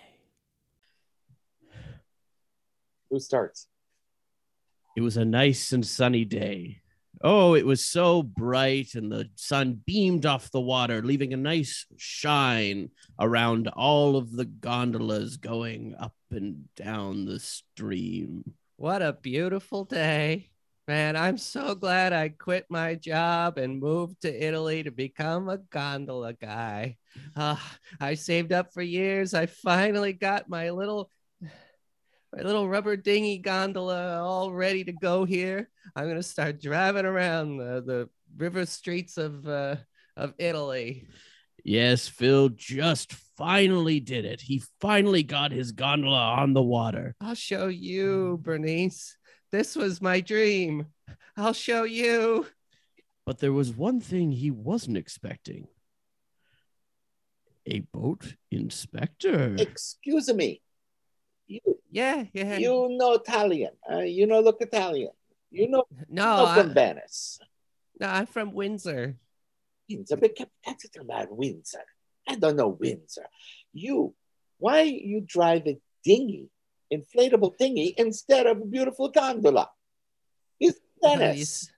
Who starts? It was a nice and sunny day. Oh, it was so bright, and the sun beamed off the water, leaving a nice shine around all of the gondolas going up and down the stream. What a beautiful day. Man, I'm so glad I quit my job and moved to Italy to become a gondola guy. Uh, I saved up for years. I finally got my little my little rubber dinghy gondola all ready to go here. I'm gonna start driving around the, the river streets of uh, of Italy. Yes, Phil just finally did it. He finally got his gondola on the water. I'll show you, Bernice. This was my dream. I'll show you. But there was one thing he wasn't expecting a boat inspector. Excuse me. You, Yeah, yeah. you know Italian. Uh, you know, look Italian. You know, no, know I, from Venice. no, I'm from Windsor. Windsor, but that's about Windsor. I don't know Windsor. You, why you drive a dinghy, inflatable dinghy, instead of a beautiful gondola? It's Venice.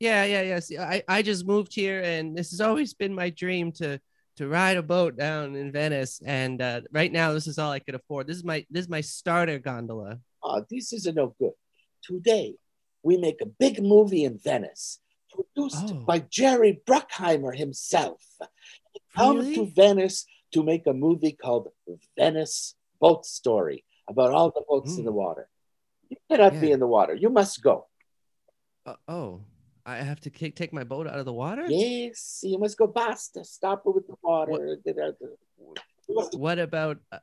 Yeah, yeah, yes. I, I just moved here, and this has always been my dream to to ride a boat down in Venice. And uh, right now, this is all I could afford. This is my this is my starter gondola. Oh, this is a no good. Today, we make a big movie in Venice, produced Oh. by Jerry Bruckheimer himself. He Come Really? to Venice to make a movie called Venice Boat Story about all the boats in Mm. the water. You cannot be in the water. You must go. Uh, oh, I have to kick, take my boat out of the water. Yes, you must go basta. Stop it with the water. Must- What about uh,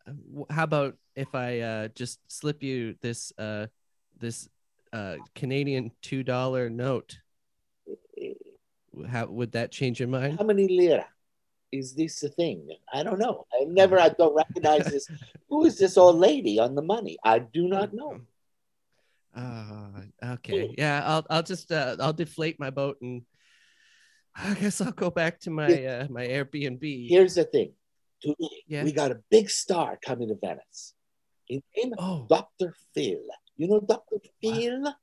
how about if I uh, just slip you this uh, this uh, Canadian two dollar note? How would that change your mind? How many lira? Is this a thing? I don't know. I never, I don't recognize this. Who is this old lady on the money? I do not know. Uh, okay. Yeah, I'll I'll just uh, I'll deflate my boat and I guess I'll go back to my uh, my Airbnb. Here's the thing. Today, Yeah. we got a big star coming to Venice. His name Oh, Dr. Phil. You know Dr. Phil?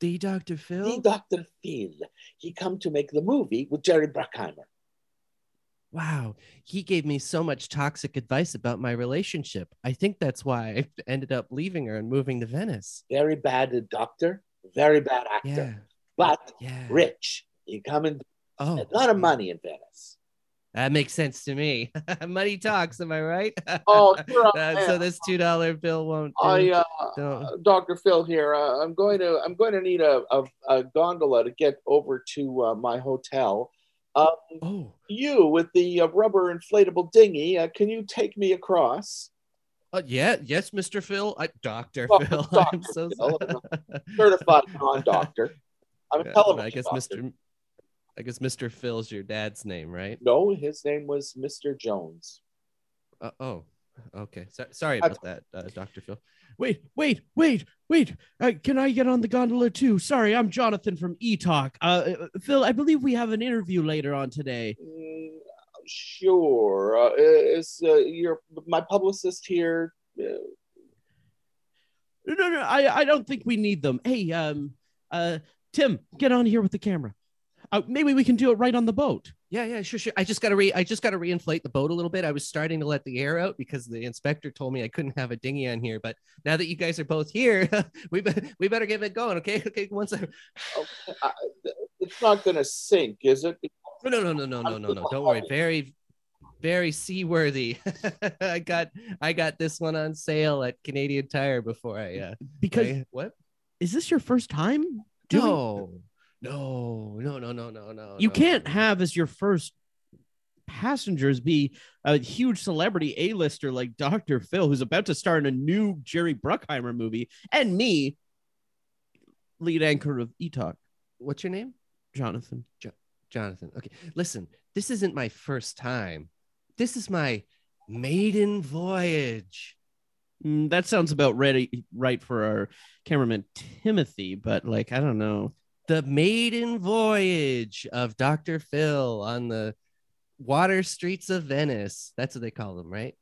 the Dr. Phil. The Dr. Phil. He come to make the movie with Jerry Bruckheimer. Wow, he gave me so much toxic advice about my relationship. I think that's why I ended up leaving her and moving to Venice. Very bad doctor, very bad actor, Yeah, but yeah. rich. You come in Oh, a lot of money in Venice. That makes sense to me. Money talks, am I right? Oh, sure Uh, so this two dollar bill won't. Do. I, uh, uh, Dr. Phil here. Uh, I'm going to I'm going to need a, a, a gondola to get over to uh, my hotel. Um, oh, you with the uh, rubber inflatable dinghy, uh, can you take me across? uh, yeah, yes, Mr. Phil. I, Doctor Oh, Phil. Dr. I'm so Phil. sorry. Certified non-doctor. I'm a Yeah, television I guess doctor. Mr. I guess Mr. Phil's your dad's name, right? No, his name was Mr. Jones. Uh, oh, okay. So, sorry about that, uh, Doctor Phil. Wait, wait, wait, wait. Uh, can I get on the gondola too? Sorry, I'm Jonathan from E Talk. Uh, uh, Phil, I believe we have an interview later on today. Mm, sure. Uh, is uh, your my publicist here? Uh, No, no, no. I, I don't think we need them. Hey, um, uh, Tim, get on here with the camera. Uh, maybe we can do it right on the boat. Yeah, yeah, sure, sure. I just gotta re I just gotta reinflate the boat a little bit. I was starting to let the air out because the inspector told me I couldn't have a dinghy on here. But now that you guys are both here, we be- we better get it going. Okay, okay. Once I- okay. I, it's not gonna sink, is it? No, no, no, no, no, no, no, no. Don't worry. Very, very seaworthy. I got I got this one on sale at Canadian Tire before I uh, because I, what is this your first time? Doing- no no, no, no, no, no, no. you no, can't have as your first passengers be a huge celebrity A-lister like Dr. Phil, who's about to star in a new Jerry Bruckheimer movie, and me, lead anchor of E Talk, What's your name? Jonathan. Jonathan. Okay, listen, this isn't my first time. This is my maiden voyage. Mm, that sounds about ready, right for our cameraman Timothy, but like I don't know. The maiden voyage of Dr. Phil on the water streets of Venice. That's what they call them, right?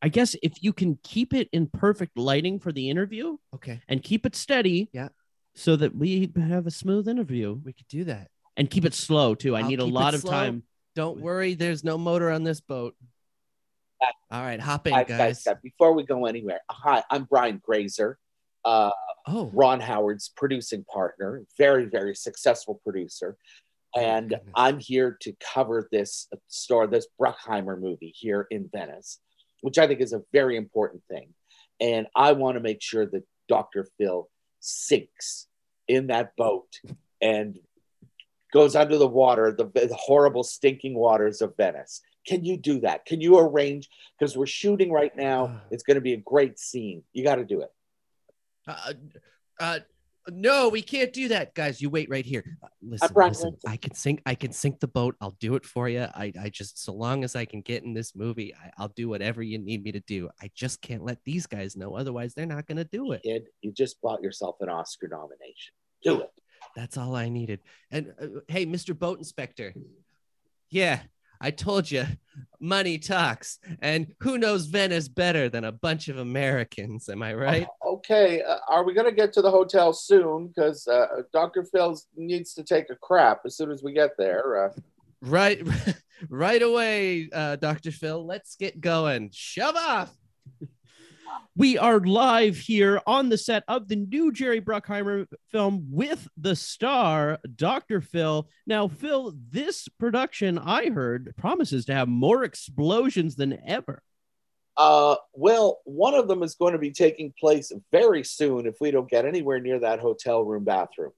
I guess if you can keep it in perfect lighting for the interview Okay, and keep it steady, Yeah. so that we have a smooth interview we could do that. and keep it slow too. I I'll need a lot of slow. time. Don't worry, there's no motor on this boat. All right, hop in, Guys, guys. guys, guys, before we go anywhere, hi, I'm Brian Grazer. Uh, Oh, Ron Howard's producing partner, very, very successful producer. And goodness. I'm here to cover this story, this Bruckheimer movie here in Venice, which I think is a very important thing. And I want to make sure that Dr. Phil sinks in that boat and goes under the water, the, the horrible, stinking waters of Venice. Can you do that? Can you arrange? Because we're shooting right now. It's going to be a great scene. You got to do it. Uh, uh, no, we can't do that, guys. You wait right here. Uh, listen, listen. I can sink. I can sink the boat. I'll do it for you. I, I just, so long as I can get in this movie, I, I'll do whatever you need me to do. I just can't let these guys know. Otherwise, they're not gonna do it. Kid, you just bought yourself an Oscar nomination. Do it. That's all I needed. And uh, hey, Mr. Boat Inspector. Yeah, I told you, money talks. And who knows Venice better than a bunch of Americans? Am I right? Okay, uh, are we going to get to the hotel soon? Because uh, Dr. Phil needs to take a crap as soon as we get there. Uh, Right, right away, uh, Dr. Phil. Let's get going. Shove off. We are live here on the set of the new Jerry Bruckheimer film with the star, Dr. Phil. Now, Phil, this production I heard promises to have more explosions than ever. uh, well, one of them is going to be taking place very soon if we don't get anywhere near that hotel room bathroom.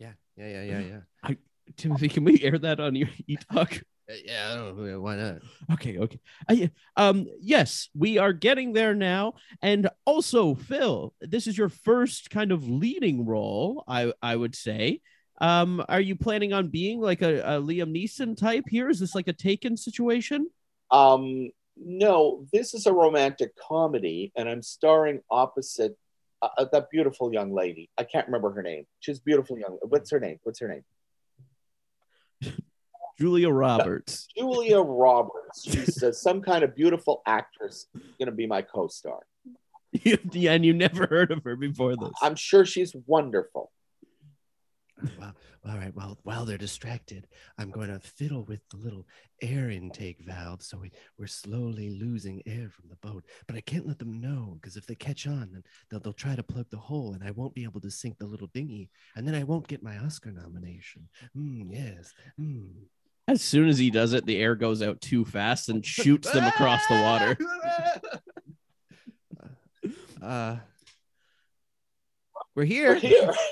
Yeah, yeah, yeah, yeah, yeah. Timothy, can we air that on your e-talk? Uh, yeah, I don't know. Why not? Okay, okay. I, um, yes, we are getting there now. And also, Phil, this is your first kind of leading role, I, I would say. Um, are you planning on being like a, a Liam Neeson type here? Is this like a taken situation? Um, no, this is a romantic comedy, and I'm starring opposite uh, uh, that beautiful young lady. I can't remember her name. She's beautiful young. What's her name? What's her name? Julia Roberts. Julia Roberts. She's uh, some kind of beautiful actress. Going to be my co-star. yeah, and you never heard of her before this. I'm sure she's wonderful. Well, all right. Well, while they're distracted, I'm going to fiddle with the little air intake valve, so we, we're slowly losing air from the boat. But I can't let them know because if they catch on, then they'll, they'll try to plug the hole, and I won't be able to sink the little dinghy, and then I won't get my Oscar nomination. Mm, yes. Mm. As soon as he does it, the air goes out too fast and shoots them across the water. Uh, we're here. We're here.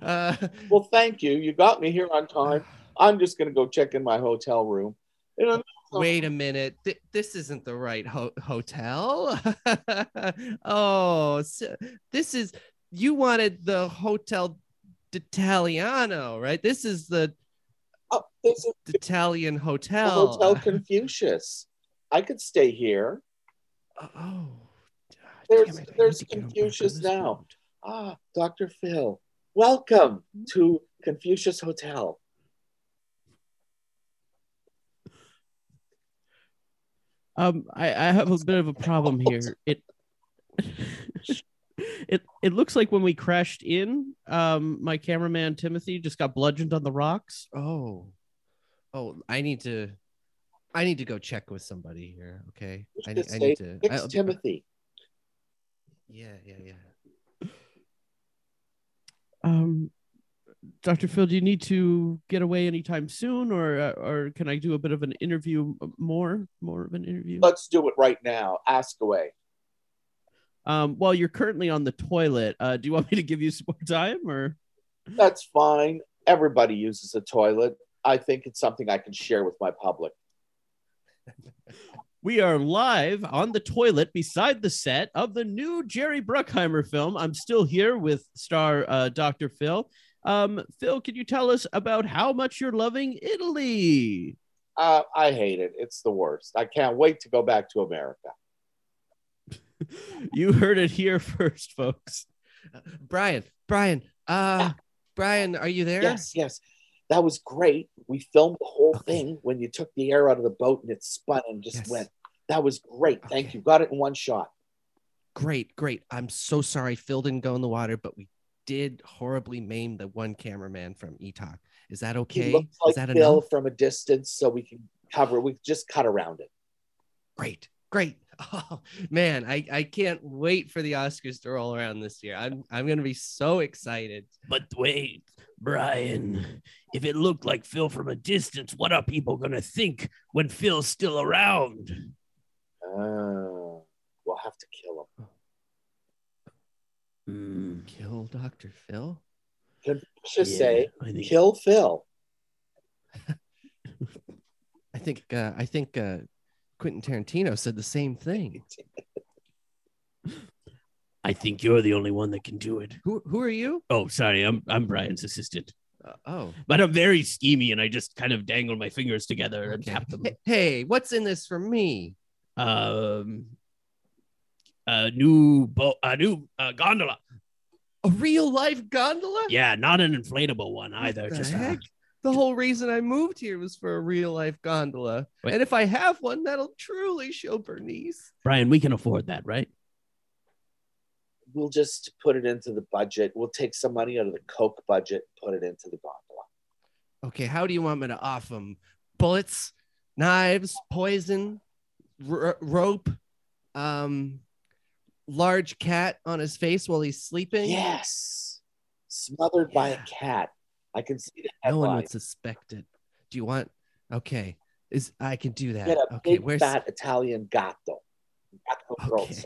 Uh, Well, thank you. You got me here on time. I'm just going to go check in my hotel room. Wait a minute. Th- this isn't the right ho- hotel. oh, so this is you wanted the Hotel d'Italiano, right? This is the oh, this is Italian hotel. Hotel Confucius. I could stay here. oh, oh, There's- it, there's need to get on Confucius now. Ah, Dr. Phil, welcome to Confucius Hotel. Um, I, I have a bit of a problem here. It it it looks like when we crashed in, um, my cameraman Timothy just got bludgeoned on the rocks. Oh, oh, I need to. I need to go check with somebody here. Okay, I need, I need to. Fix I'll- Timothy. Yeah, yeah, yeah. Um, Dr. Phil, do you need to get away anytime soon, or uh, or can I do a bit of an interview more, more of an interview? Let's do it right now. Ask away. Um, well, you're currently on the toilet. Uh, do you want me to give you some more time, or? That's fine. Everybody uses a toilet. I think it's something I can share with my public. We are live on the toilet beside the set of the new Jerry Bruckheimer film. I'm still here with star uh, Dr. Phil. Um, Phil, can you tell us about how much you're loving Italy? Uh, I hate it. It's the worst. I can't wait to go back to America. You heard it here first, folks. Brian, Brian, uh, Brian, are you there? Yes, yes. That was great. We filmed the whole Okay. thing when you took the air out of the boat and it spun and just Yes. went. That was great. Thank you. Got it in one shot. Great, great. I'm so sorry Phil didn't go in the water, but we did horribly maim the one cameraman from ETOC. Is that okay? He looks Is that Bill enough? from a distance, so we can cover. We just cut around it. Great, great. Oh man, I, I can't wait for the Oscars to roll around this year. I'm I'm gonna be so excited. But wait, Brian, if it looked like Phil from a distance, what are people going to think when Phil's still around? Uh, we'll have to kill him. Mm, Kill Dr. Phil? Can just yeah, say, I think kill Phil. I think uh, I think uh, Quentin Tarantino said the same thing. I think you're the only one that can do it. Who who are you? Oh, sorry, I'm I'm Brian's assistant, Uh, oh, but I'm very schemy, and I just kind of dangle my fingers together and tap them. Hey, what's in this for me? Um, a new boat, a new uh, gondola. A real life gondola? Yeah, not an inflatable one What either. the Just a- heck? The whole reason I moved here was for a real life gondola. Wait. And if I have one, that'll truly show Bernice. Brian, we can afford that, right? We'll just put it into the budget. We'll take some money out of the Coke budget, put it into the gondola. Okay, how do you want me to off them? Bullets, knives, poison, r- rope, um, large cat on his face while he's sleeping. Yes. Smothered by a cat. I can see the no one would suspect it. Do you want? Okay, is I can do that. Get a Okay, big where's fat Italian gatto. Gatto Okay.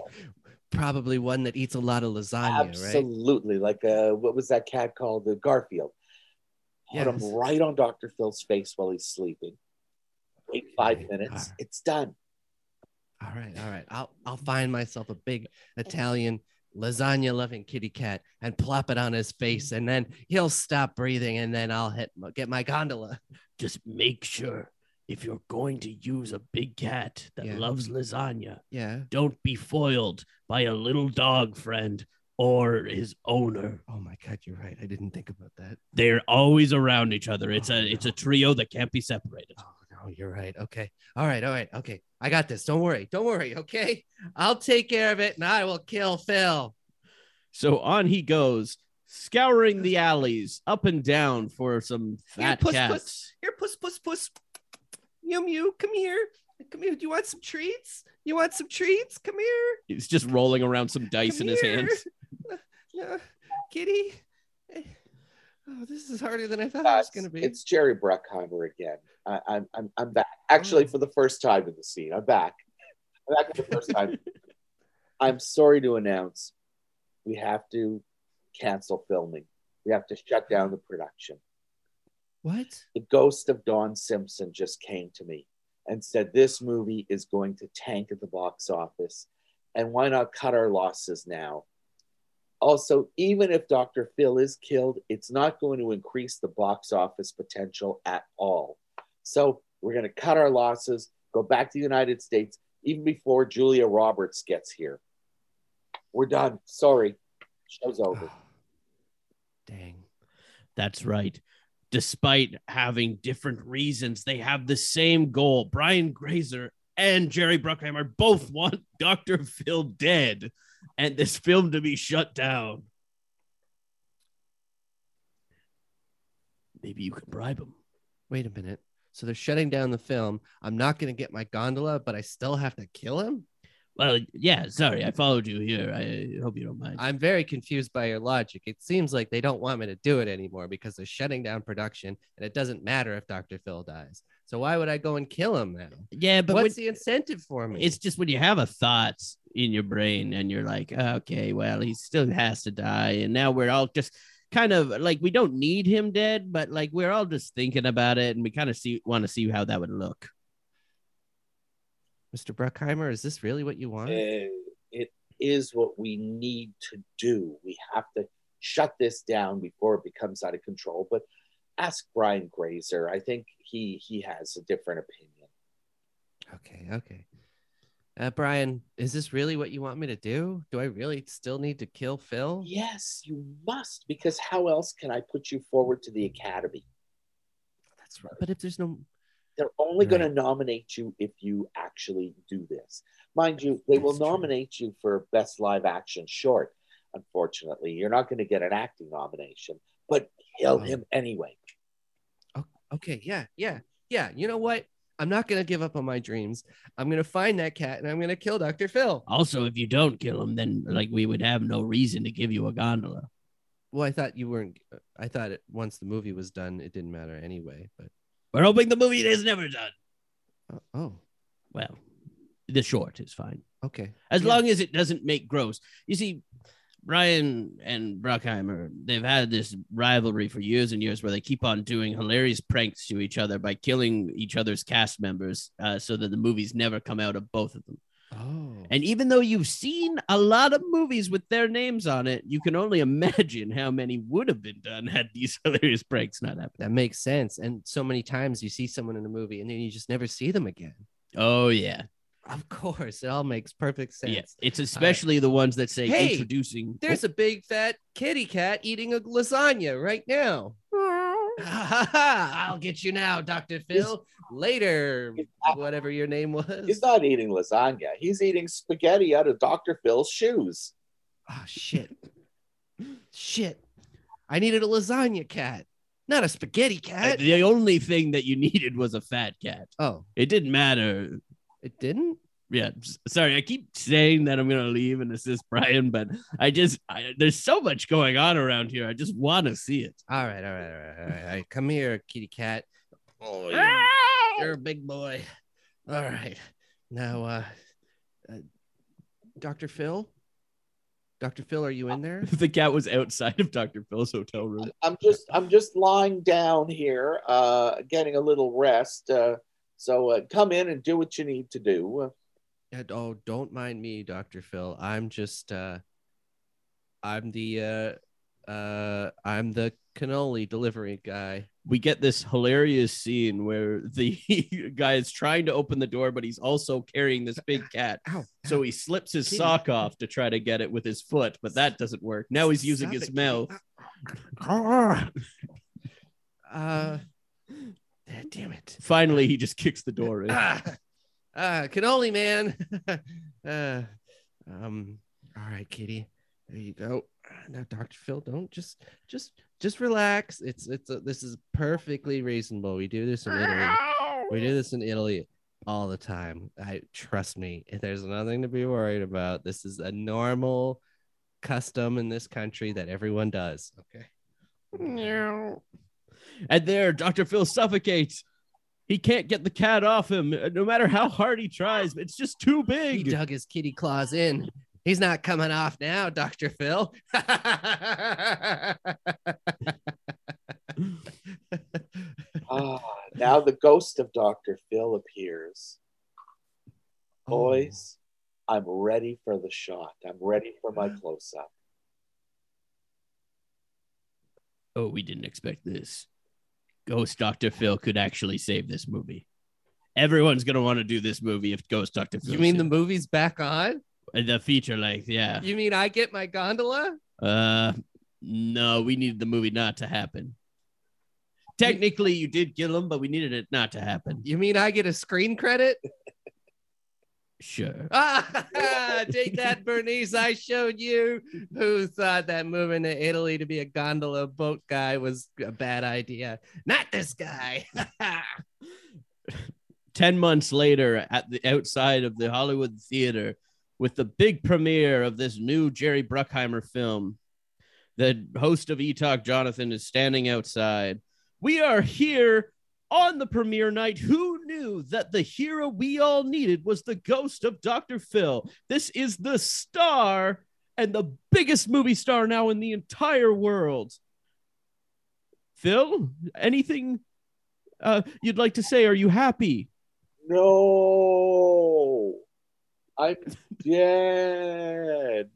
probably one that eats a lot of lasagna, right? Absolutely. Like uh what was that cat called? The Garfield. Put him right on Dr. Phil's face while he's sleeping. Wait five Okay, minutes. alright. It's done. All right, all right. I'll I'll find myself a big Italian lasagna loving kitty cat and plop it on his face, and then he'll stop breathing, and then I'll hit get my gondola. Just make sure if you're going to use a big cat that Yeah. loves lasagna, Yeah. don't be foiled by a little dog friend or his owner. Oh my god, you're right. I didn't think about that. They're always around each other. It's Oh, a it's a trio that can't be separated. Oh no, you're right. Okay. All right. All right. Okay. I got this. Don't worry. Don't worry. Okay. I'll take care of it, and I will kill Phil. So on he goes, scouring the alleys up and down for some Here, fat puss, cats. puss. Here, puss, puss, puss. Mew, mew. Come here. Come here. Do you want some treats? You want some treats? Come here. He's just rolling around some dice Come in his hands. Uh, kitty. Oh, this is harder than I thought it was going to be. It's Jerry Bruckheimer again. I, I'm, I'm, I'm back. Oh. Actually, Oh. for the first time in the scene. I'm back. I'm back for the first time. I'm sorry to announce we have to cancel filming. We have to shut down the production. what? The ghost of Don Simpson just came to me and said this movie is going to tank at the box office. And why not cut our losses now? Also, even if Dr. Phil is killed, it's not going to increase the box office potential at all. So we're going to cut our losses, go back to the United States, even before Julia Roberts gets here. We're done. Sorry. Show's over. Dang. That's right. Despite having different reasons, they have the same goal. Brian Grazer and Jerry Bruckheimer both want Dr. Phil dead and this film to be shut down. Maybe you can bribe him. Wait a minute. So they're shutting down the film. I'm not going to get my gondola, but I still have to kill him? Well, yeah, sorry, I followed you here. I hope you don't mind. I'm very confused by your logic. It seems like they don't want me to do it anymore because they're shutting down production and it doesn't matter if Dr. Phil dies. So why would I go and kill him now? yeah, but What's when- the incentive for me? it's just when you have a thought in your brain and you're like, okay, well, he still has to die. And now we're all just kind of like, we don't need him dead, but like we're all just thinking about it and we kind of see want to see how that would look. Mr. Bruckheimer, is this really what you want? Uh, it is what we need to do. We have to shut this down before it becomes out of control. But ask Brian Grazer. I think he he has a different opinion. Okay, okay. Uh, Brian, is this really what you want me to do? Do I really still need to kill Phil? Yes, you must, because how else can I put you forward to the Academy? That's right. But if there's no They're only Right. going to nominate you if you actually do this. Mind you, they will true. nominate you for Best Live Action Short. Unfortunately, you're not going to get an acting nomination, but kill Oh. him anyway. Okay, yeah, yeah, yeah. You know what? I'm not gonna give up on my dreams. I'm gonna find that cat and I'm gonna kill Dr. Phil. Also, if you don't kill him, then like we would have no reason to give you a gondola. Well, I thought you weren't. Uh, I thought it, once the movie was done, it didn't matter anyway. But We're hoping the movie is never done. oh, oh Well, the short is fine. okay. as Yeah. long as it doesn't make gross. You see, Brian and Bruckheimer, they've had this rivalry for years and years where they keep on doing hilarious pranks to each other by killing each other's cast members uh, so that the movies never come out of both of them. Oh, And even though you've seen a lot of movies with their names on it, you can only imagine how many would have been done had these hilarious pranks not happened. that makes sense. And so many times you see someone in a movie and then you just never see them again. Oh, yeah. Of course, it all makes perfect sense. Yeah. It's especially the ones that say Hey, introducing. There's a big fat kitty cat eating a lasagna right now. I'll get you now, Dr. Phil. Later, whatever your name was. He's not eating lasagna. He's eating spaghetti out of Dr. Phil's shoes. Oh shit. shit. I needed a lasagna cat, not a spaghetti Uh, cat. the only thing that you needed was a fat cat. Oh, It didn't matter. It didn't? Yeah, sorry. I keep saying that I'm gonna leave and assist Brian, but I just I, there's so much going on around here. I just want to see it. All right, all right, all right, all right. all right. Come here, kitty cat. Oh, you're, you're a big boy. All right. Now, uh, uh Dr. Phil? Dr. Phil, are you in there? the cat was outside of Dr. Phil's hotel room. I'm just I'm just lying down here, uh, getting a little rest. Uh, so uh, come in and do what you need to do. Uh, oh, don't mind me, Dr. Phil. I'm just uh I'm the uh uh I'm the cannoli delivery guy. We get this hilarious scene where the guy is trying to open the door, but he's also carrying this big cat. Ow. So he slips his Kitty. sock off to try to get it with his foot, but that doesn't work. Now he's using Stop his it, mouth. Uh damn it. Finally, he just kicks the door in. Ah, ah cannoli man. uh um all right, kitty. There you go. Now, Dr. Phil, don't just just just relax. It's it's a, this is perfectly reasonable. We do this in Italy. We do this in Italy all the time. I trust me. There's nothing to be worried about. This is a normal custom in this country that everyone does. Okay. And there, Dr. Phil suffocates. He can't get the cat off him, uh, no matter how hard he tries. It's just too big. He dug his kitty claws in. He's not coming off now, Dr. Phil. Ah, now the ghost of Dr. Phil appears. Boys, I'm ready for the shot. I'm ready for my close up. Oh, we didn't expect this. Ghost Dr. Phil could actually save this movie. Everyone's gonna want to do this movie if Ghost Dr. Phil. You mean the movie's back on? the feature length? Yeah. You mean I get my gondola? Uh, no, we needed the movie not to happen. Technically, you did kill him, but we needed it not to happen. You mean I get a screen credit? Sure. Ah, take that, Bernice. I showed you who thought that moving to Italy to be a gondola boat guy was a bad idea. Not this guy. 10 months later at the outside of the Hollywood Theater with the big premiere of this new Jerry Bruckheimer film. The host of E Talk, Jonathan, is standing outside. We are here on the premiere night. Who knew that the hero we all needed was the ghost of Dr. Phil? This is the star and the biggest movie star now in the entire world. Phil, anything uh, you'd like to say? Are you happy? No, I'm dead.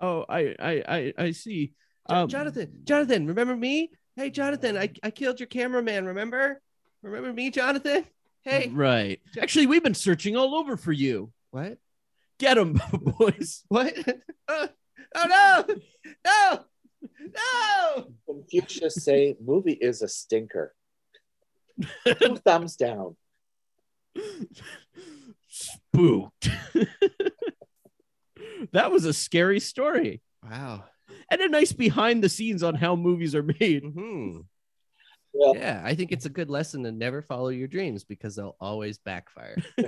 Oh, I, I, I, I see. Um, Jonathan, Jonathan, remember me? Hey, Jonathan, I, I killed your cameraman. Remember? Remember me, Jonathan? Hey, Right. Actually, we've been searching all over for you. what? Get him, boys. What? oh, oh no! No! No! Confucius say movie is a stinker. Two thumbs down. Spooked. that was a scary story Wow. And a nice behind the scenes on how movies are made. hmm Well- yeah, I think it's a good lesson to never follow your dreams because they'll always backfire.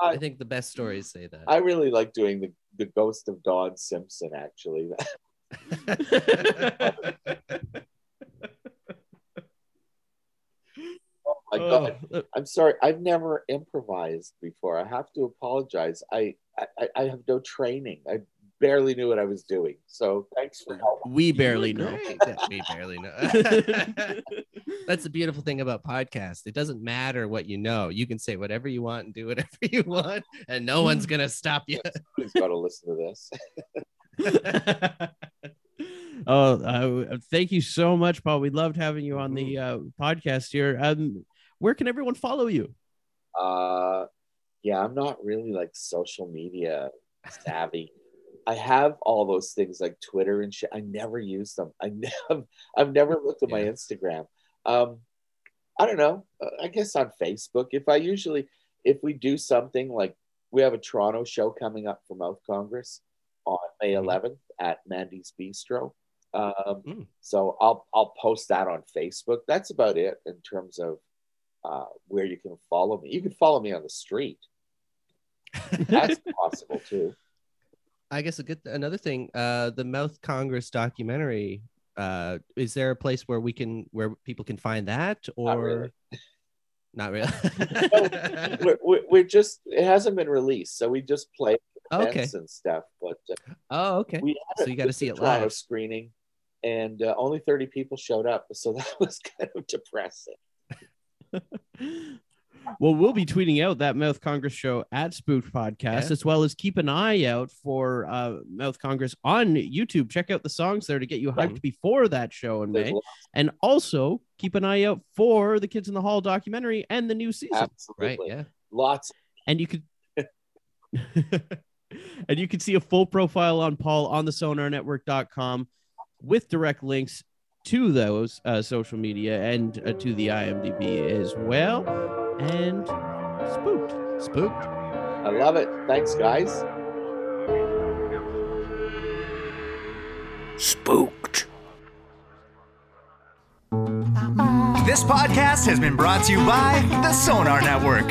I I- think the best stories say that. I really like doing the, the ghost of Don Simpson, actually. oh my God. Oh, I'm sorry. I've never improvised before. I have to apologize. I, I, I have no training. I barely knew what I was doing. So thanks for helping. we barely know. We barely know. That's the beautiful thing about podcast. It doesn't matter what you know. You can say whatever you want and do whatever you want, and no one's gonna stop you. Somebody's got to listen to this. oh, uh, thank you so much, Paul. We loved having you on the uh, podcast here. Um, where can everyone follow you? Uh, yeah, I'm not really like social media savvy. I have all those things like Twitter and shit. I never use them. I never, I've never looked at my Instagram. Um, I don't know. Uh, I guess on Facebook. If I usually, if we do something like we have a Toronto show coming up for Mouth Congress on May Mhm. 11th at Mandy's Bistro. Um, Mm. So I'll I'll post that on Facebook. That's about it in terms of uh, where you can follow me. You can follow me on the street. That's possible too. I guess a good another thing, uh, the Mouth Congress documentary. Uh, is there a place where we can where people can find that or Not really. Not really. We're, we're, we're just it hasn't been released, so we just play okay. and stuff. But uh, Oh, okay. we So you gotta see a it live. screening, and uh, only thirty people showed up, so that was kind of depressing. Well, we'll be tweeting out that Mouth Congress show at Spooked Podcast, Yeah. as well as keep an eye out for uh, Mouth Congress on YouTube. Check out the songs there to get you hyped before that show in May. And also keep an eye out for the Kids in the Hall documentary and the new season. absolutely, Right. Yeah. lots. and you could and you can see a full profile on paul on the sonarnetwork.com with direct links to those uh, social media and uh, to the imdb as well and spooked Spooked. I love it. Thanks, guys. Spooked. This podcast has been brought to you by the Sonar Network.